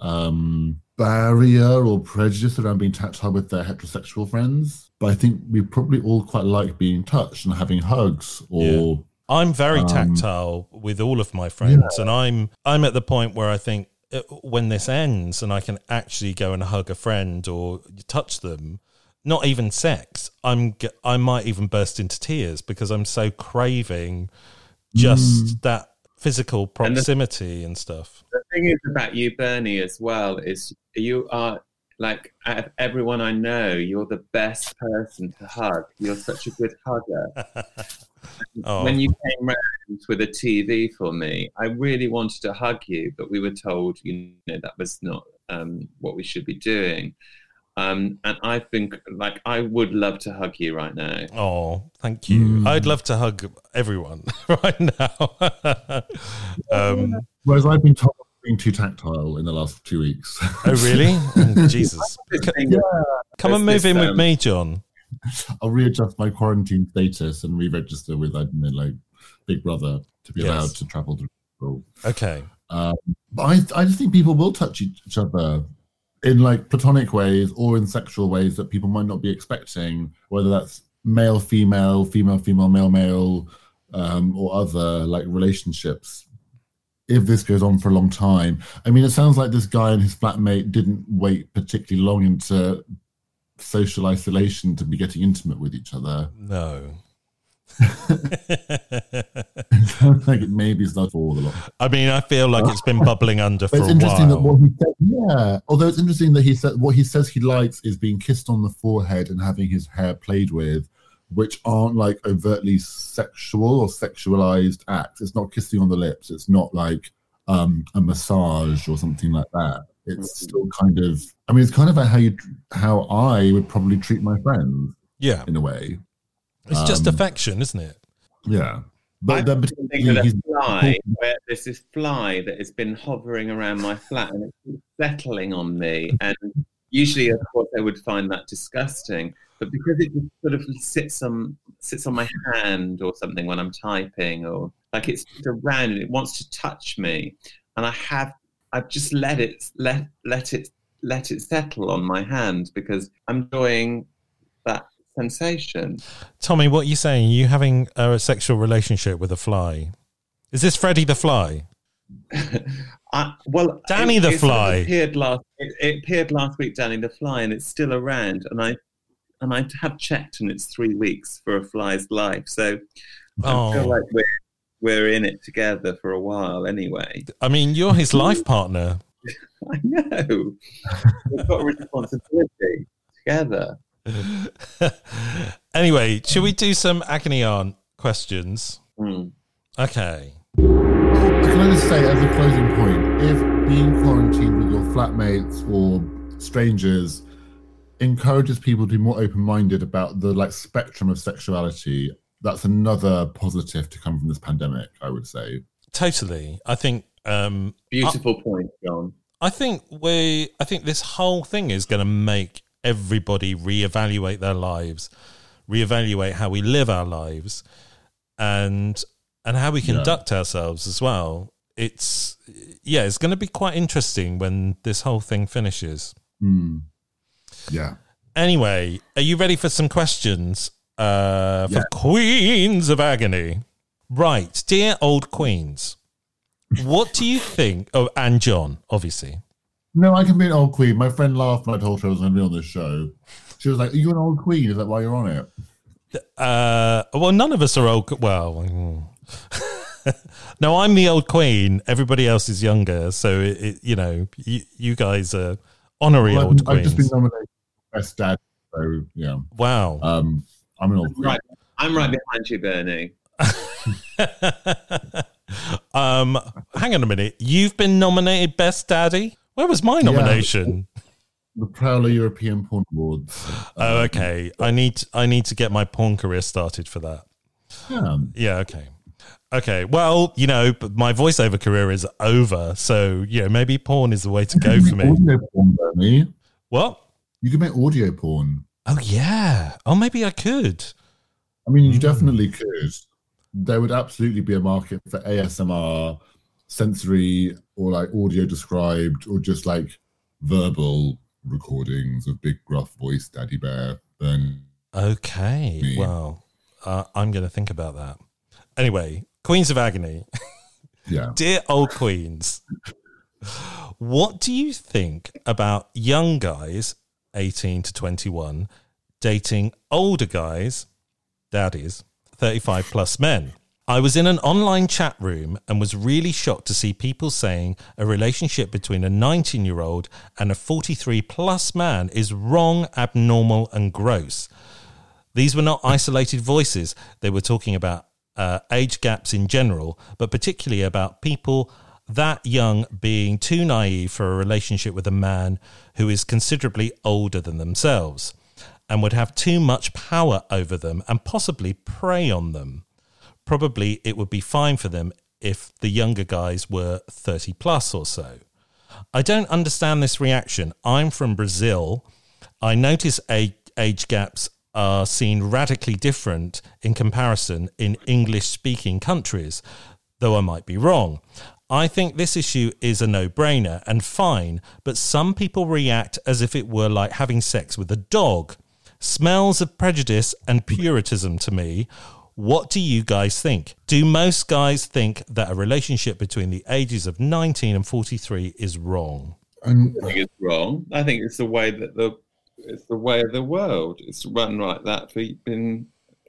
S4: um, barrier or prejudice around being tactile with their heterosexual friends. But I think we probably all quite like being touched and having hugs or. Yeah.
S2: I'm very um, tactile with all of my friends, yeah. and I'm I'm at the point where I think uh, when this ends and I can actually go and hug a friend or touch them, not even sex, I'm I might even burst into tears because I'm so craving just mm. that physical proximity and, the, and stuff.
S3: The thing is about you, Bernie, as well, is you are like out of everyone I know, you're the best person to hug. You're such a good hugger. [LAUGHS] oh. When you came round with a TV for me, I really wanted to hug you, but we were told, you know, that was not um, what we should be doing. Um, and I think, like, I would love to hug you right now.
S2: Oh, thank you. Mm. I'd love to hug everyone [LAUGHS] right now. [LAUGHS]
S4: um, Whereas I've been told being too tactile in the last two weeks. [LAUGHS]
S2: Oh, really? oh, [LAUGHS] Jesus. [LAUGHS] yeah. Come and move in um, with me, John.
S4: I'll readjust my quarantine status and re-register with I don't know, like Big Brother to be yes. allowed to travel to
S2: school. Okay.
S4: Um, but I, I just think people will touch each other in like platonic ways or in sexual ways that people might not be expecting, whether that's male, female, female, female, male, male, um, or other like relationships. If this goes on for a long time, I mean, it sounds like this guy and his flatmate didn't wait particularly long into social isolation to be getting intimate with each other.
S2: No. [LAUGHS]
S4: like it maybe not all a lot.
S2: I mean, I feel like it's been bubbling under for it's interesting
S4: while. That what he said, yeah. Although it's interesting that he said what he says he likes is being kissed on the forehead and having his hair played with, which aren't like overtly sexual or sexualized acts. It's not kissing on the lips. It's not like um, a massage or something like that. It's mm-hmm. still kind of. I mean, it's kind of like how you how I would probably treat my friends.
S2: Yeah,
S4: in a way.
S2: It's um, just affection, isn't it?
S4: Yeah.
S3: But I'm thinking of fly where there's this fly that has been hovering around my flat and it's settling on me. And usually, of course, I would find that disgusting. But because it just sort of sits on sits on my hand or something when I'm typing, or like it's around and it wants to touch me, and I have I've just let it let let it let it settle on my hand because I'm enjoying that sensation.
S2: Tommy, what are you saying? Are you having a sexual relationship with a fly? Is this Freddy the Fly? [LAUGHS]
S3: I, well,
S2: Danny it, the it Fly
S3: appeared last. It, it, appeared last week, Danny the Fly, and it's still around. And I and I have checked, and it's three weeks for a fly's life. So oh. I feel oh. like we're we're in it together for a while, anyway.
S2: I mean, you're his life partner. [LAUGHS]
S3: I know. We've got a responsibility together. [LAUGHS]
S2: anyway, should we do some agony aunt questions?
S3: Mm.
S2: Okay.
S4: Can I just say, as a closing point, if being quarantined with your flatmates or strangers encourages people to be more open-minded about the like spectrum of sexuality, that's another positive to come from this pandemic. I would say.
S2: Totally, I think. Um,
S3: Beautiful I, point, John.
S2: I think we. I think this whole thing is going to make everybody reevaluate their lives, reevaluate how we live our lives, and and how we conduct yeah. ourselves as well. It's yeah, it's going to be quite interesting when this whole thing finishes.
S4: Mm. Yeah.
S2: Anyway, are you ready for some questions uh, for yeah. Queens of Agony? Right, dear old queens, what do you think? Oh, and John, obviously.
S4: No, I can be an old queen. My friend laughed when I told her I was going to be on this show. She was like, "Are you an old queen? Is that why you're on it?"
S2: Uh, well, none of us are old. Well, [LAUGHS] no, I'm the old queen. Everybody else is younger, so it, it, you know, you, you guys are honorary well, old queens.
S4: I've just been nominated best dad, so yeah.
S2: Wow.
S4: Um, I'm an old queen.
S3: Right, I'm right behind you, Bernie. [LAUGHS]
S2: um, hang on a minute. You've been nominated best daddy. Where was my nomination?
S4: Yeah, the Prowler European Porn Awards.
S2: Oh, okay. I need I need to get my porn career started for that.
S4: Yeah.
S2: Yeah. Okay. Okay. Well, you know, my voiceover career is over, so you know maybe porn is the way to go for me.
S4: Audio porn, Bernie.
S2: What?
S4: You can make audio porn.
S2: Oh yeah. Oh, maybe I could.
S4: I mean, you mm. definitely could. There would absolutely be a market for ASMR sensory or like audio described or just like verbal recordings of big gruff voice daddy bear then
S2: okay me. well uh, i'm going to think about that anyway queens of agony [LAUGHS]
S4: yeah
S2: dear old queens what do you think about young guys 18 to 21 dating older guys daddies 35 plus men I was in an online chat room and was really shocked to see people saying a relationship between a 19 year old and a 43 plus man is wrong, abnormal, and gross. These were not isolated voices. They were talking about uh, age gaps in general, but particularly about people that young being too naive for a relationship with a man who is considerably older than themselves and would have too much power over them and possibly prey on them probably it would be fine for them if the younger guys were 30 plus or so. I don't understand this reaction. I'm from Brazil. I notice age gaps are seen radically different in comparison in English speaking countries, though I might be wrong. I think this issue is a no brainer and fine, but some people react as if it were like having sex with a dog. Smells of prejudice and puritanism to me. What do you guys think? Do most guys think that a relationship between the ages of 19 and 43 is wrong?
S3: I think it's wrong. I think it's the way that the it's the way of the world. It's run like that for been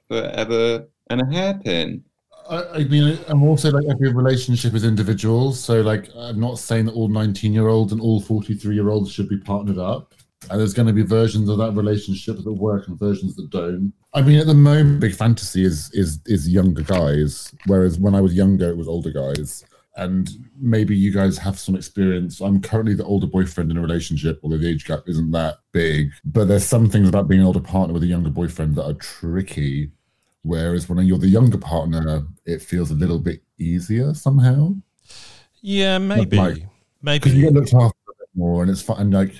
S3: forever and a hairpin.
S4: I, I mean, I'm also like every relationship is individual. So, like, I'm not saying that all 19 year olds and all 43 year olds should be partnered up. And there's going to be versions of that relationship that work and versions that don't. I mean, at the moment, big fantasy is is is younger guys, whereas when I was younger, it was older guys. And maybe you guys have some experience. I'm currently the older boyfriend in a relationship, although the age gap isn't that big. But there's some things about being an older partner with a younger boyfriend that are tricky Whereas when you're the younger partner, it feels a little bit easier somehow.
S2: Yeah, maybe. Like, maybe
S4: because you get looked after a bit more, and it's fun. And like,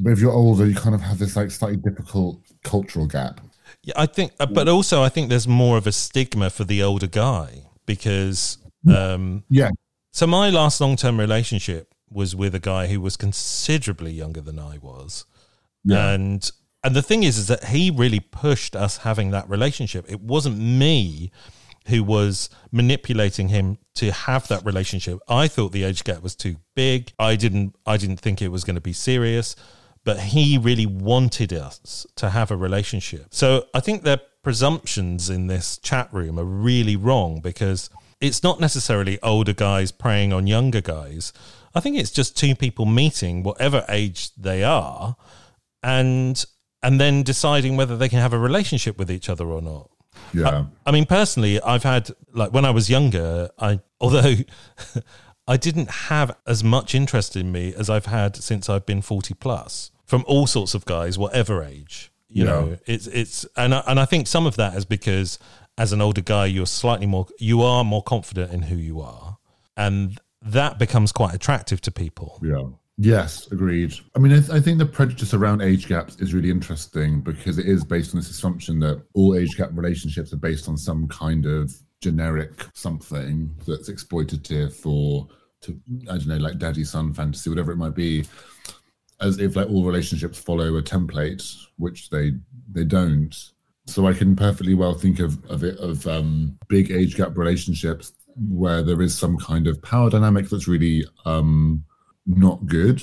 S4: but if you're older, you kind of have this like slightly difficult cultural gap.
S2: Yeah, I think, uh, but also I think there's more of a stigma for the older guy because, um,
S4: yeah.
S2: So my last long-term relationship was with a guy who was considerably younger than I was, yeah. and and the thing is, is that he really pushed us having that relationship. It wasn't me who was manipulating him to have that relationship. I thought the age gap was too big. I didn't. I didn't think it was going to be serious. But he really wanted us to have a relationship. So I think their presumptions in this chat room are really wrong because it's not necessarily older guys preying on younger guys. I think it's just two people meeting, whatever age they are, and and then deciding whether they can have a relationship with each other or not.
S4: Yeah.
S2: I, I mean, personally, I've had, like, when I was younger, I, [LAUGHS] although I didn't have as much interest in me as I've had since I've been 40 plus from all sorts of guys, whatever age. You yeah. know, it's, it's, and I, and I think some of that is because as an older guy, you're slightly more, you are more confident in who you are. And that becomes quite attractive to people.
S4: Yeah. Yes, agreed. I mean, I, th- I, think the prejudice around age gaps is really interesting because it is based on this assumption that all age gap relationships are based on some kind of generic something that's exploitative for, to I don't know, like daddy son fantasy, whatever it might be, as if like all relationships follow a template, which they they don't. So I can perfectly well think of of it of um, big age gap relationships where there is some kind of power dynamic that's really um, not good.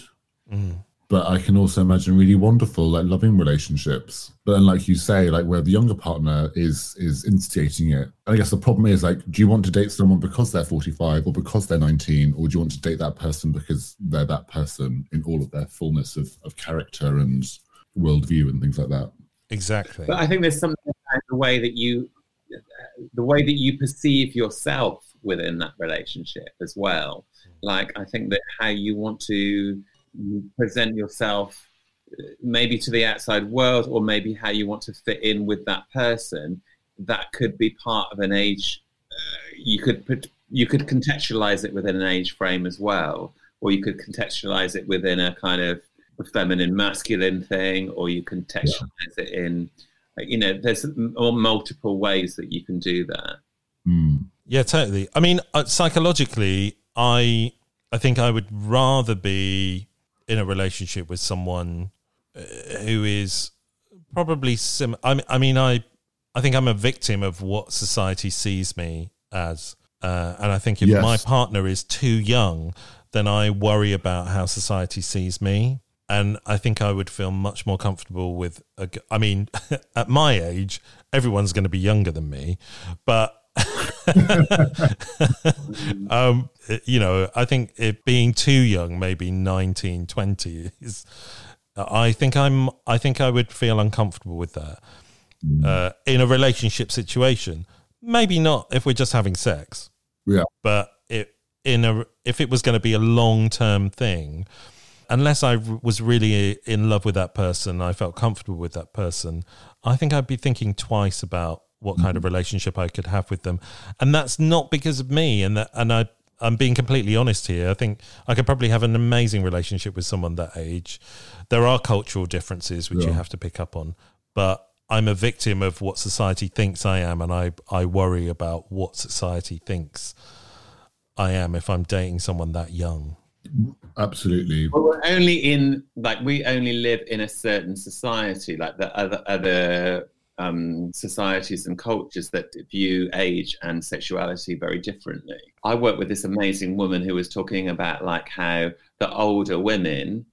S4: Mm. But I can also imagine really wonderful, like loving relationships. But then, like you say, like where the younger partner is is instigating it. I guess the problem is like, do you want to date someone because they're forty five or because they're nineteen, or do you want to date that person because they're that person in all of their fullness of, of character and worldview and things like that?
S2: Exactly.
S3: But I think there's something about the way that you, the way that you perceive yourself within that relationship as well. Like, I think that how you want to present yourself, maybe to the outside world, or maybe how you want to fit in with that person, that could be part of an age. Uh, you could put, you could contextualize it within an age frame as well, or you could contextualize it within a kind of feminine masculine thing, or you contextualize yeah. it in, you know, there's multiple ways that you can do that.
S4: Mm.
S2: Yeah, totally. I mean, uh, psychologically, I I think I would rather be in a relationship with someone uh, who is probably sim. I mean, I mean, I I think I'm a victim of what society sees me as, uh, and I think if yes. my partner is too young, then I worry about how society sees me. And I think I would feel much more comfortable with. A, I mean, [LAUGHS] at my age, everyone's going to be younger than me, but [LAUGHS] um, you know, I think it being too young, maybe 19, 20 is, I think I'm, I think I would feel uncomfortable with that mm. uh, in a relationship situation. Maybe not if we're just having sex.
S4: Yeah.
S2: But it, in a, if it was going to be a long term thing, unless I was really in love with that person, I felt comfortable with that person, I think I'd be thinking twice about what kind of mm-hmm. relationship I could have with them, and that's not because of me. And that, and I, I'm being completely honest here. I think I could probably have an amazing relationship with someone that age. There are cultural differences which yeah. you have to pick up on, but I'm a victim of what society thinks I am, and I I worry about what society thinks I am if I'm dating someone that young.
S4: Absolutely.
S3: Well, we're only in like we only live in a certain society, like the other other um, societies and cultures that view age and sexuality very differently. I worked with this amazing woman who was talking about like how the older women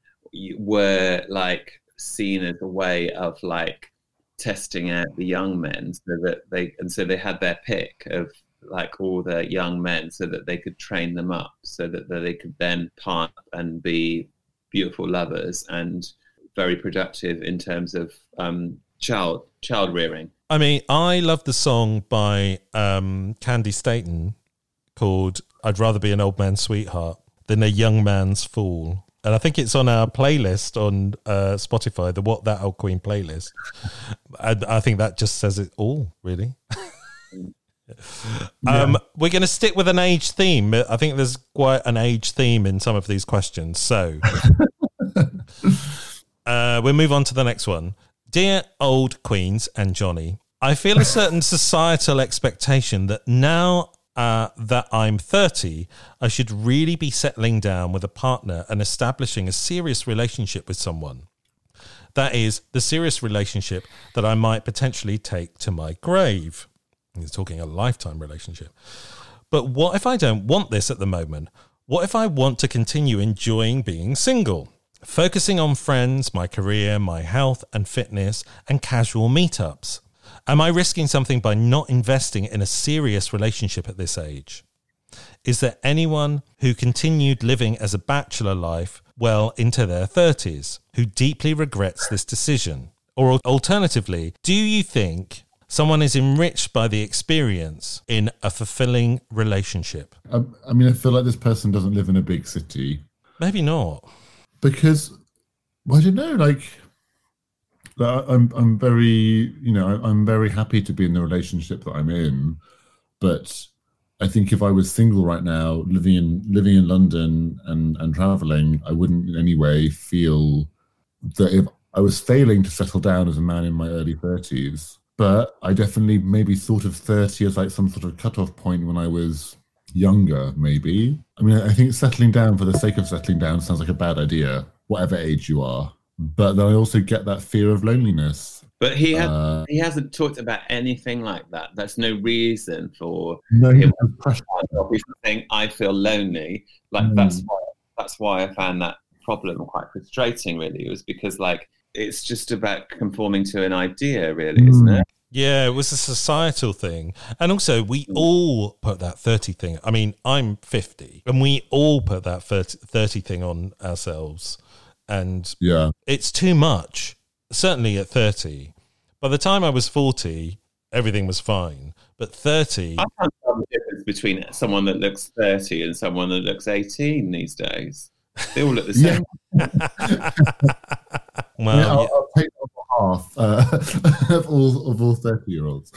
S3: were like seen as a way of like testing out the young men so that they and so they had their pick of like all the young men so that they could train them up so that, that they could then part and be beautiful lovers and very productive in terms of um, child child rearing.
S2: I mean, I love the song by um, Candi Staton called "I'd Rather Be an Old Man's Sweetheart Than a Young Man's Fool." And I think it's on our playlist on uh, Spotify, the What That Old Queen playlist. And I think that just says it all, really. [LAUGHS] Um, we're going to stick with an age theme. I think there's quite an age theme in some of these questions. So [LAUGHS] uh, we'll move on to the next one. Dear old queens and Johnny, I feel a certain [LAUGHS] societal expectation that now uh, that I'm 30, I should really be settling down with a partner and establishing a serious relationship with someone. That is, the serious relationship that I might potentially take to my grave. He's talking a lifetime relationship. But what if I don't want this at the moment? What if I want to continue enjoying being single? Focusing on friends, my career, my health and fitness, and casual meetups. Am I risking something by not investing in a serious relationship at this age? Is there anyone who continued living as a bachelor life well into their 30s who deeply regrets this decision? Or alternatively, do you think Someone is enriched by the experience in a fulfilling relationship.
S4: I, I mean, I feel like this person doesn't live in a big city.
S2: Maybe not.
S4: Because, well, I don't know, like, I'm I'm very you know I'm very happy to be in the relationship that I'm in, but I think if I was single right now, living in living in London and and traveling, I wouldn't in any way feel that if I was failing to settle down as a man in my early thirties, but I definitely maybe thought of 30 as like some sort of cutoff point when I was younger, maybe. I mean, I think settling down for the sake of settling down sounds like a bad idea, whatever age you are. But then I also get that fear of loneliness.
S3: But he has uh, he hasn't talked about anything like that. That's no reason for
S4: no, him
S3: saying I feel lonely. Like mm. that's why that's why I found that problem quite frustrating. Really, it was because like it's just about conforming to an idea, really, mm. isn't it?
S2: Yeah, it was a societal thing. And also, we mm. all put that 30 thing. I mean, I'm 50, and we all put that 30 thing on ourselves. And
S4: yeah,
S2: it's too much, certainly at 30. By the time I was 40, everything was fine. But 30.
S3: I can't tell the difference between someone that looks 30 and someone that looks 18 these days. They all look the [LAUGHS] same. [LAUGHS]
S4: well, yeah, I'll, I'll, take half uh, [LAUGHS] of all of all thirty year olds.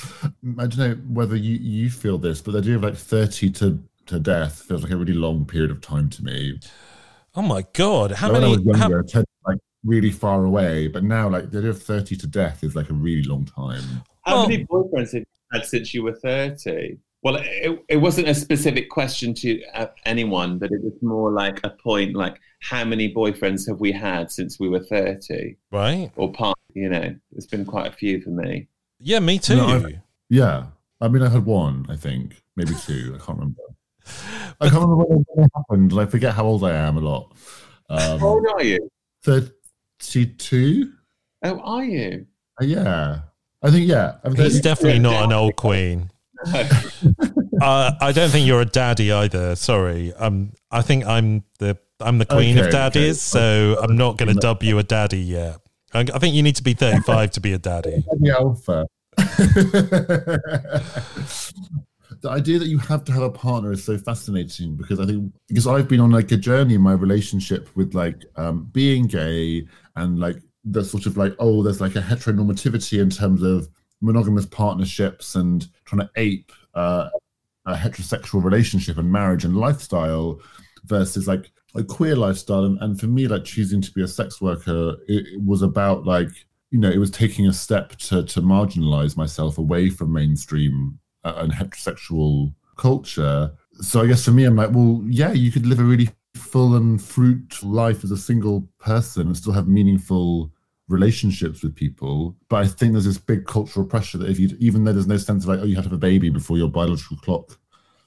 S4: I don't know whether you you feel this, but the idea of like thirty to to death feels like a really long period of time to me.
S2: Oh my god! How many? When I was younger,
S4: how, like really far away, but now like the idea of thirty to death is like a really long time.
S3: How well, many boyfriends have you had since you were thirty? Well, it, it wasn't a specific question to uh, anyone, but it was more like a point, like how many boyfriends have we had since we were thirty,
S2: right?
S3: Or part, you know, there's been quite a few for me.
S2: Yeah, me too.
S4: No, yeah, I mean, I had one, I think, maybe two. I can't remember. I can't remember when it happened. I forget how old I am a lot.
S3: Um, how old are you?
S4: Thirty-two.
S3: Oh, are you?
S4: Uh, yeah, I think yeah.
S2: He's definitely not an old queen. [LAUGHS] uh, I don't think you're a daddy either. Sorry. Um, I think I'm the I'm the queen okay, of daddies, okay. so I'm not going to dub you a daddy yet. I, I think you need to be 35 to be a daddy.
S4: The alpha. [LAUGHS] the idea that you have to have a partner is so fascinating because I think because I've been on like a journey in my relationship with like um, being gay and like the sort of like oh there's like a heteronormativity in terms of monogamous partnerships and trying to ape uh, a heterosexual relationship and marriage and lifestyle versus like a queer lifestyle. And, and for me, like choosing to be a sex worker, it, it was about like, you know, it was taking a step to, to marginalize myself away from mainstream uh, and heterosexual culture. So I guess for me, I'm like, well, yeah, you could live a really full and fruit life as a single person and still have meaningful relationships with people. But I think there's this big cultural pressure that if you, even though there's no sense of like, oh, you have to have a baby before your biological clock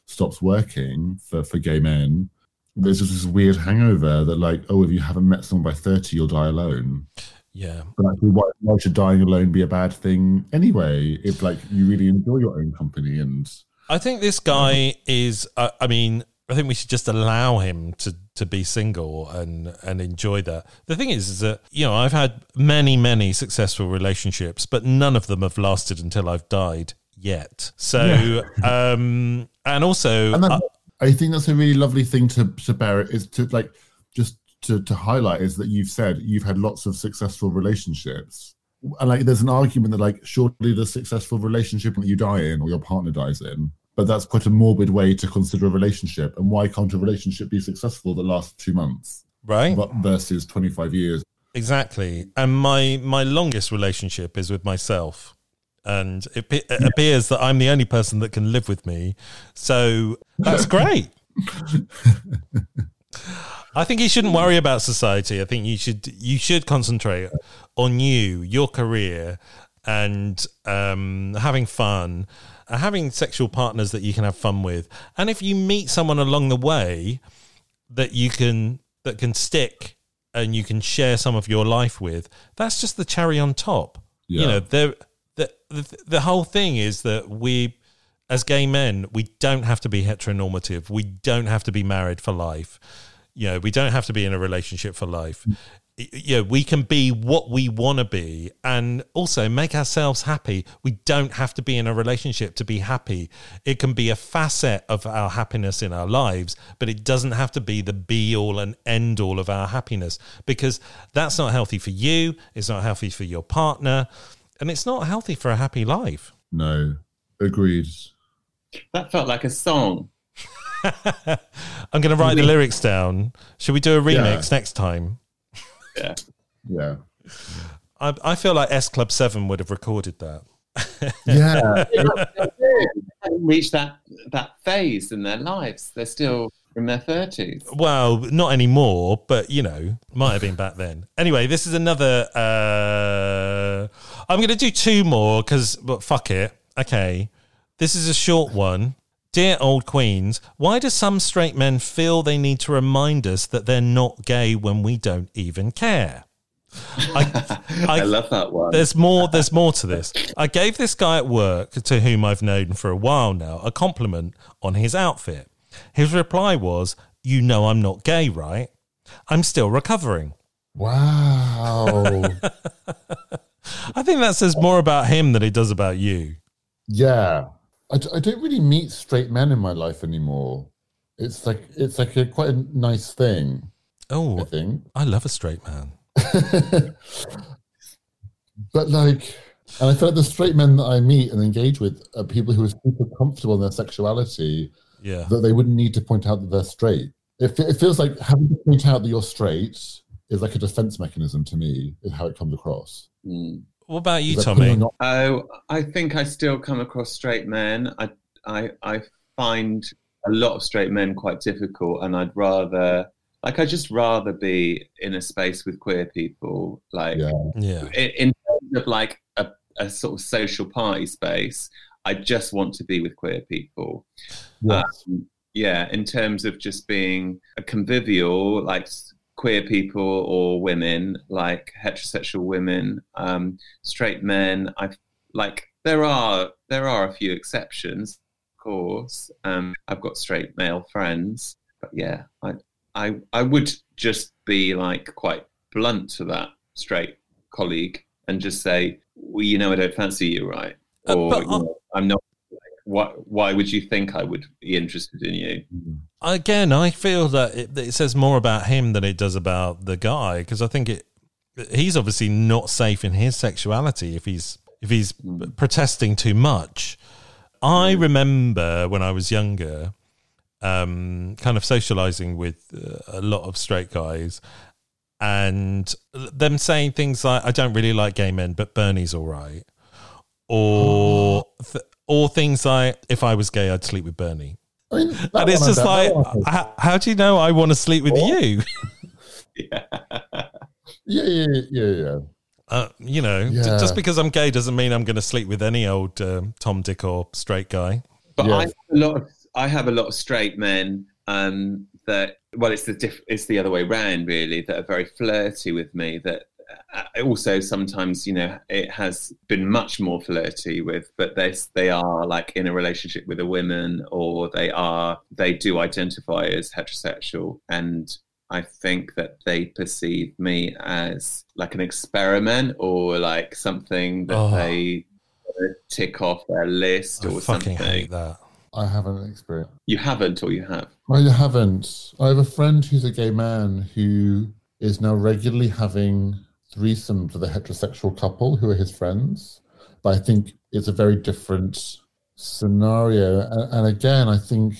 S4: stops working for, for gay men, there's just this weird hangover that like, oh, if you haven't met someone by 30, you'll die alone.
S2: Yeah.
S4: But actually, why, why should dying alone be a bad thing anyway? If like you really enjoy your own company and.
S2: I think this guy is. Uh, I mean, I think we should just allow him to to be single and and enjoy that. The thing is, is that you know I've had many many successful relationships, but none of them have lasted until I've died yet. So, yeah. um, and also,
S4: and I think that's a really lovely thing to to bear is to like just to to highlight is that you've said you've had lots of successful relationships. And like, there's an argument that like, surely the successful relationship that you die in or your partner dies in but that's quite a morbid way to consider a relationship. And why can't a relationship be successful that lasts two months,
S2: right?
S4: Versus twenty five years.
S2: Exactly. And my my longest relationship is with myself, and it, it appears that I'm the only person that can live with me. So that's great. I think you shouldn't worry about society. I think you should you should concentrate on you, your career, and um, having fun uh, having sexual partners that you can have fun with, and if you meet someone along the way that you can that can stick and you can share some of your life with, that's just the cherry on top. Yeah. You know, the, the the the whole thing is that we as gay men, we don't have to be heteronormative. We don't have to be married for life. You know, we don't have to be in a relationship for life mm. you know, we can be what we want to be and also make ourselves happy. We don't have to be in a relationship to be happy. It can be a facet of our happiness in our lives, but it doesn't have to be the be all and end all of our happiness because that's not healthy for you. It's not healthy for your partner. And it's not healthy for a happy life.
S4: No, agreed.
S3: That felt like a song. [LAUGHS]
S2: I'm going to write the lyrics down. Should we do a remix yeah. next time?
S3: Yeah.
S4: Yeah.
S2: I, I feel like S Club 7 would have recorded that. [LAUGHS]
S4: yeah.
S3: reach that that phase in their lives. They're still in their 30s.
S2: Well, not anymore, but you know, might have been back then. Anyway, this is another. Uh, I'm going to do two more because, but fuck it. Okay. This is a short one. Dear old queens, why do some straight men feel they need to remind us that they're not gay when we don't even care?
S3: I, [LAUGHS] I, I, love that one.
S2: There's more. There's more to this. I gave this guy at work, to whom I've known for a while now, a compliment on his outfit. His reply was, "You know I'm not gay, right? I'm still recovering."
S4: Wow. [LAUGHS]
S2: I think that says more about him than it does about you.
S4: Yeah, I d- I don't really meet straight men in my life anymore. It's like it's like a quite a nice thing.
S2: Oh,
S4: I think
S2: I love a straight man. [LAUGHS]
S4: but like, and I feel like the straight men that I meet and engage with are people who are super comfortable in their sexuality.
S2: Yeah,
S4: that they wouldn't need to point out that they're straight. It, it feels like having to point out that you're straight is like a defense mechanism to me. Is how it comes across.
S3: Mm.
S2: What about you, Tommy?
S3: Oh, I think I still come across straight men. I, I, I find a lot of straight men quite difficult, and I'd rather, like, I just rather be in a space with queer people, like,
S2: yeah, yeah.
S3: In, in terms of like a, a sort of social party space. I just want to be with queer people.
S4: Yes.
S3: Um, yeah, in terms of just being a convivial, like queer people or women, like heterosexual women, um, straight men. I like there are there are a few exceptions, of course. Um, I've got straight male friends, but yeah, I I I would just be like quite blunt to that straight colleague and just say, well, you know, I don't fancy you, right? Uh, or uh, you know, I'm not why why would you think I would be interested in you?
S2: Again, I feel that it, it says more about him than it does about the guy because I think it he's obviously not safe in his sexuality if he's if he's protesting too much. I mm. remember when I was younger, um, kind of socializing with uh, a lot of straight guys, and them saying things like, "I don't really like gay men, but Bernie's all right," or th- or things like, "If I was gay, I'd sleep with Bernie." I mean, and it's just like, how, how, do you know I want to sleep with you? [LAUGHS]
S4: yeah. yeah, yeah, yeah, yeah.
S2: Uh, you know, yeah. just because I'm gay doesn't mean I'm going to sleep with any old um, Tom, Dick, or straight guy.
S3: But yeah. I have a lot of I have a lot of straight men um, that well, it's the diff- it's the other way around really that are very flirty with me. That also sometimes you know it has been much more flirty with, but they they are like in a relationship with a woman or they are they do identify as heterosexual and I think that they perceive me as like an experiment or like something that oh. they tick off their list
S2: I
S3: or something.
S2: Hate that.
S4: I haven't experienced.
S3: You haven't, or you have?
S4: I haven't. I have a friend who's a gay man who is now regularly having threesomes with the heterosexual couple who are his friends. But I think it's a very different scenario. And, and again, I think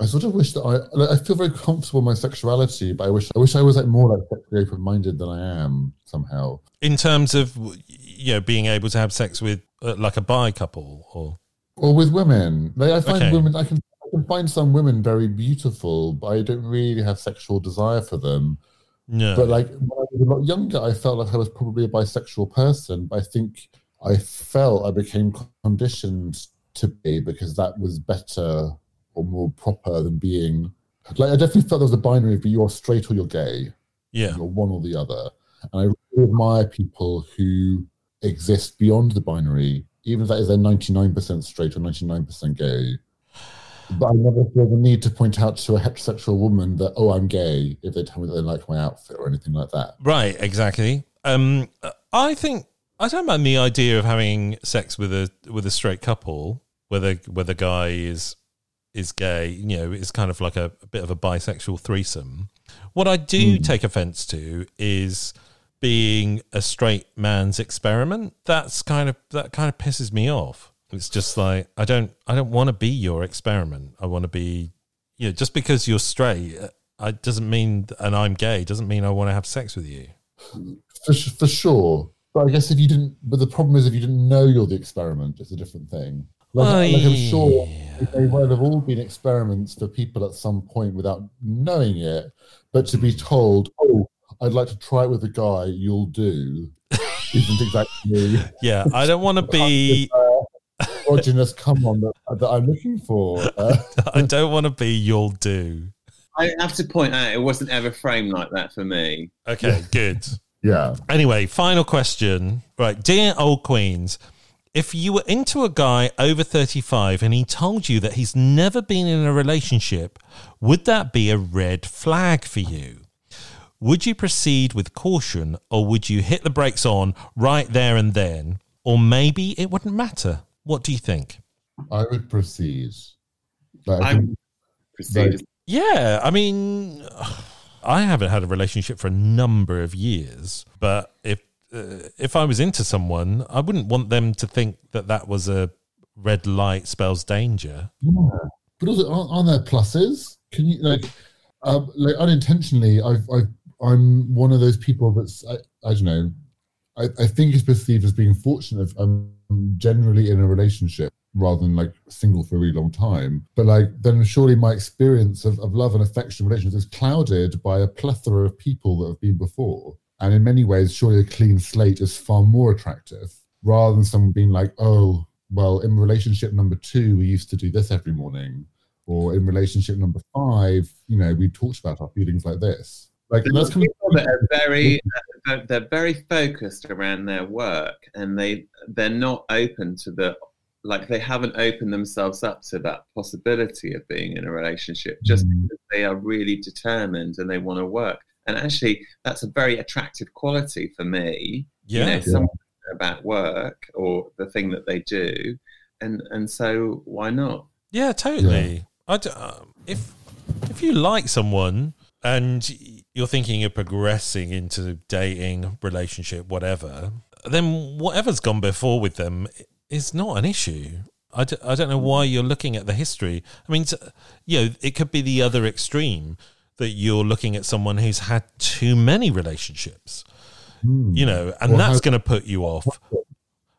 S4: I sort of wish that I like, I feel very comfortable in my sexuality, but I wish I wish I was like more like sexually open minded than I am somehow.
S2: In terms of you know being able to have sex with uh, like a bi couple or
S4: or with women. Like, I find okay. women I can I can find some women very beautiful, but I don't really have sexual desire for them.
S2: No.
S4: But like when I was a lot younger, I felt like I was probably a bisexual person. But I think I felt I became conditioned to be because that was better or more proper than being like I definitely felt there was a binary but you're straight or you're gay.
S2: Yeah.
S4: You're one or the other. And I really admire people who exist beyond the binary, even if that is they're 99% straight or 99% gay. But I never feel the need to point out to a heterosexual woman that, oh, I'm gay, if they tell me that they like my outfit or anything like that.
S2: Right, exactly. Um, I think I don't mind the idea of having sex with a with a straight couple, whether where the guy is is gay, you know, it's kind of like a, a bit of a bisexual threesome. What I do mm. take offense to is being a straight man's experiment. That's kind of that kind of pisses me off. It's just like I don't I don't want to be your experiment. I want to be you know, just because you're straight, uh, I doesn't mean and I'm gay doesn't mean I want to have sex with you.
S4: For, for sure. But I guess if you didn't, but the problem is if you didn't know you're the experiment, it's a different thing. Like, oh, like I'm sure they might have all been experiments for people at some point without knowing it, but to be told, "Oh, I'd like to try it with a guy," you'll do, isn't exactly. Me. [LAUGHS]
S2: Yeah, I don't want [LAUGHS] to be.
S4: Androgynous come on that, that I'm looking for. Uh, [LAUGHS]
S2: I don't want to be you'll do.
S3: I have to point out it wasn't ever framed like that for me.
S2: Okay, good.
S4: Yeah.
S2: Anyway, final question. Right, dear old queens, if you were into a guy over 35 and he told you that he's never been in a relationship, would that be a red flag for you? Would you proceed with caution or would you hit the brakes on right there and then? Or maybe it wouldn't matter. What do you think?
S4: I would proceed.
S3: Like, I would proceed. Like,
S2: yeah, I mean, I haven't had a relationship for a number of years, but if uh, if I was into someone, I wouldn't want them to think that that was a red light spells danger.
S4: Yeah, but also aren't, aren't there pluses? Can you like, um, like unintentionally? I've, I've I'm one of those people that's I, I don't know. I, I think it's perceived as being fortunate. I'm generally in a relationship rather than like single for a really long time. But like then surely my experience of, of love and affection relations is clouded by a plethora of people that have been before. And in many ways, surely a clean slate is far more attractive rather than someone being like, oh, well, in relationship number two, we used to do this every morning. Or in relationship number five, you know, we talked about our feelings like this. Like
S3: that's people that are very, uh, they're very focused around their work, and they they're not open to the, like they haven't opened themselves up to that possibility of being in a relationship, just mm. because they are really determined and they want to work. And actually, that's a very attractive quality for me.
S2: Yeah. You know,
S3: someone about work or the thing that they do. And, and so why not?
S2: Yeah, totally. Yeah. I uh, if, if you like someone and you're thinking of progressing into dating, relationship, whatever, then whatever's gone before with them is not an issue. I d- I don't know why you're looking at the history. I mean, you know, it could be the other extreme that you're looking at someone who's had too many relationships, mm. you know, and or that's going to put you off.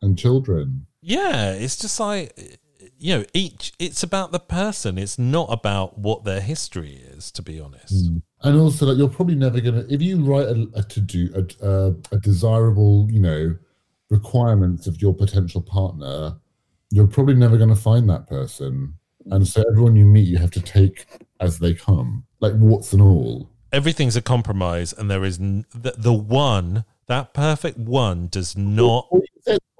S4: And children.
S2: Yeah, it's just like you know, each it's about the person. It's not about what their history is, to be honest. Mm.
S4: And also, like, you're probably never gonna if you write a, a to do a, a, a desirable, you know, requirements of your potential partner, you're probably never going to find that person. And so everyone you meet, you have to take as they come, like what's and all.
S2: Everything's a compromise, and there is n- the, the one that perfect one does not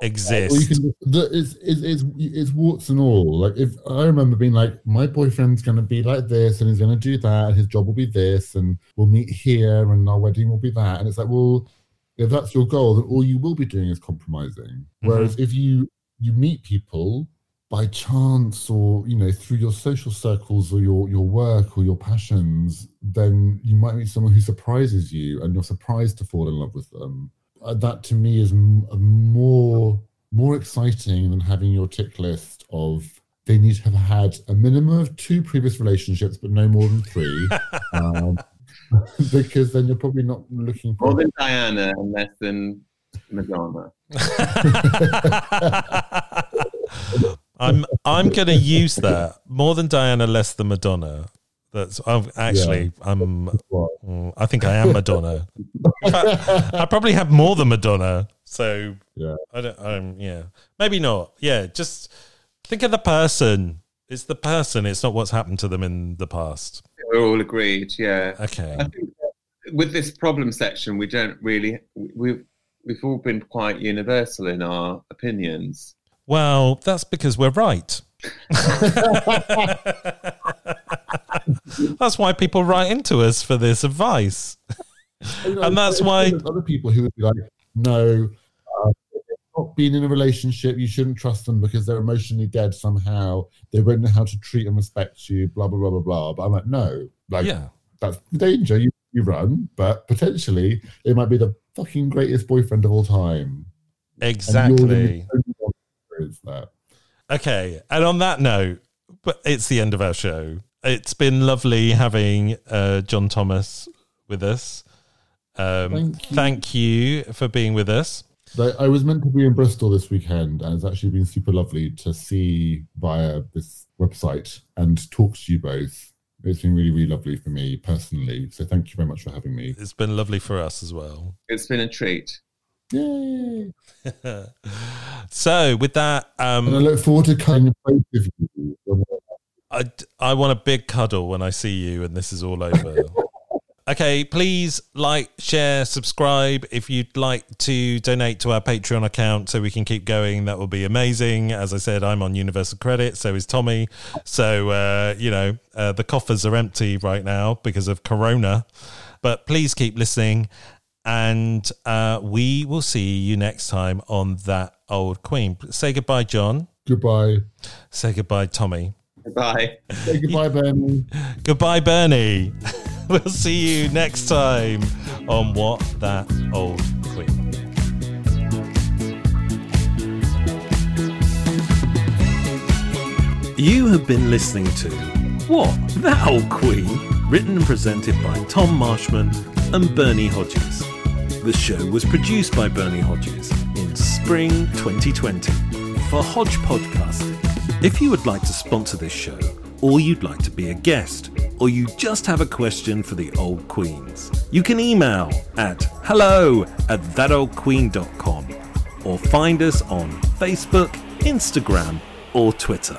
S2: exist.
S4: Can, the, it's, it's, it's, it's warts and all. Like if I remember being like, my boyfriend's going to be like this, and he's going to do that, and his job will be this, and we'll meet here, and our wedding will be that, and it's like, well, if that's your goal, then all you will be doing is compromising. Mm-hmm. Whereas if you you meet people by chance or you know through your social circles or your your work or your passions then you might meet someone who surprises you and you're surprised to fall in love with them uh, that to me is m- more more exciting than having your tick list of they need to have had a minimum of two previous relationships but no more than three [LAUGHS] um, [LAUGHS] because then you're probably not looking
S3: for more than diana and less than madonna [LAUGHS]
S2: I'm I'm going to use that more than Diana, less than Madonna. That's I'm actually yeah. I'm mm, I think I am Madonna. I probably have more than Madonna. So
S4: yeah,
S2: I don't. I'm yeah, maybe not. Yeah, just think of the person. It's the person. It's not what's happened to them in the past.
S3: We're all agreed. Yeah.
S2: Okay.
S3: with this problem section, we don't really we've we've all been quite universal in our opinions.
S2: Well, that's because we're right. [LAUGHS] that's why people write into us for this advice. And that's why
S4: other people who would be like, no, uh, not being in a relationship, you shouldn't trust them because they're emotionally dead somehow. They won't know how to treat and respect you, blah, blah, blah, blah, blah. But I'm like, no, like, yeah. that's the danger you, you run, but potentially it might be the fucking greatest boyfriend of all time.
S2: Exactly. Okay, and on that note, but it's the end of our show. It's been lovely having uh, John Thomas with us. Um, thank, you. thank you for being with us.
S4: I was meant to be in Bristol this weekend, and it's actually been super lovely to see via this website and talk to you both. It's been really, really lovely for me personally. So thank you very much for having me.
S2: It's been lovely for us as well.
S3: It's been a treat.
S4: Yay! [LAUGHS]
S2: so with that, um,
S4: and I look forward to coming both of you.
S2: I, I want a big cuddle when I see you and this is all over. [LAUGHS] okay, please like, share, subscribe. If you'd like to donate to our Patreon account so we can keep going, that would be amazing. As I said, I'm on Universal Credit, so is Tommy. So, uh, you know, uh, the coffers are empty right now because of Corona. But please keep listening and uh, we will see you next time on That Old Queen. Say goodbye, John.
S4: Goodbye.
S2: Say goodbye, Tommy.
S3: Goodbye.
S4: Say goodbye, Bernie. [LAUGHS]
S2: goodbye, Bernie. [LAUGHS] [LAUGHS] we'll see you next time on What That Old Queen. You have been listening to What That Old Queen, written and presented by Tom Marshman and Bernie Hodges. The show was produced by Bernie Hodges in spring 2020 for Hodge Podcasting. If you would like to sponsor this show, or you'd like to be a guest, or you just have a question for the old queens, you can email at hello at thatoldqueen.com or find us on Facebook, Instagram, or Twitter.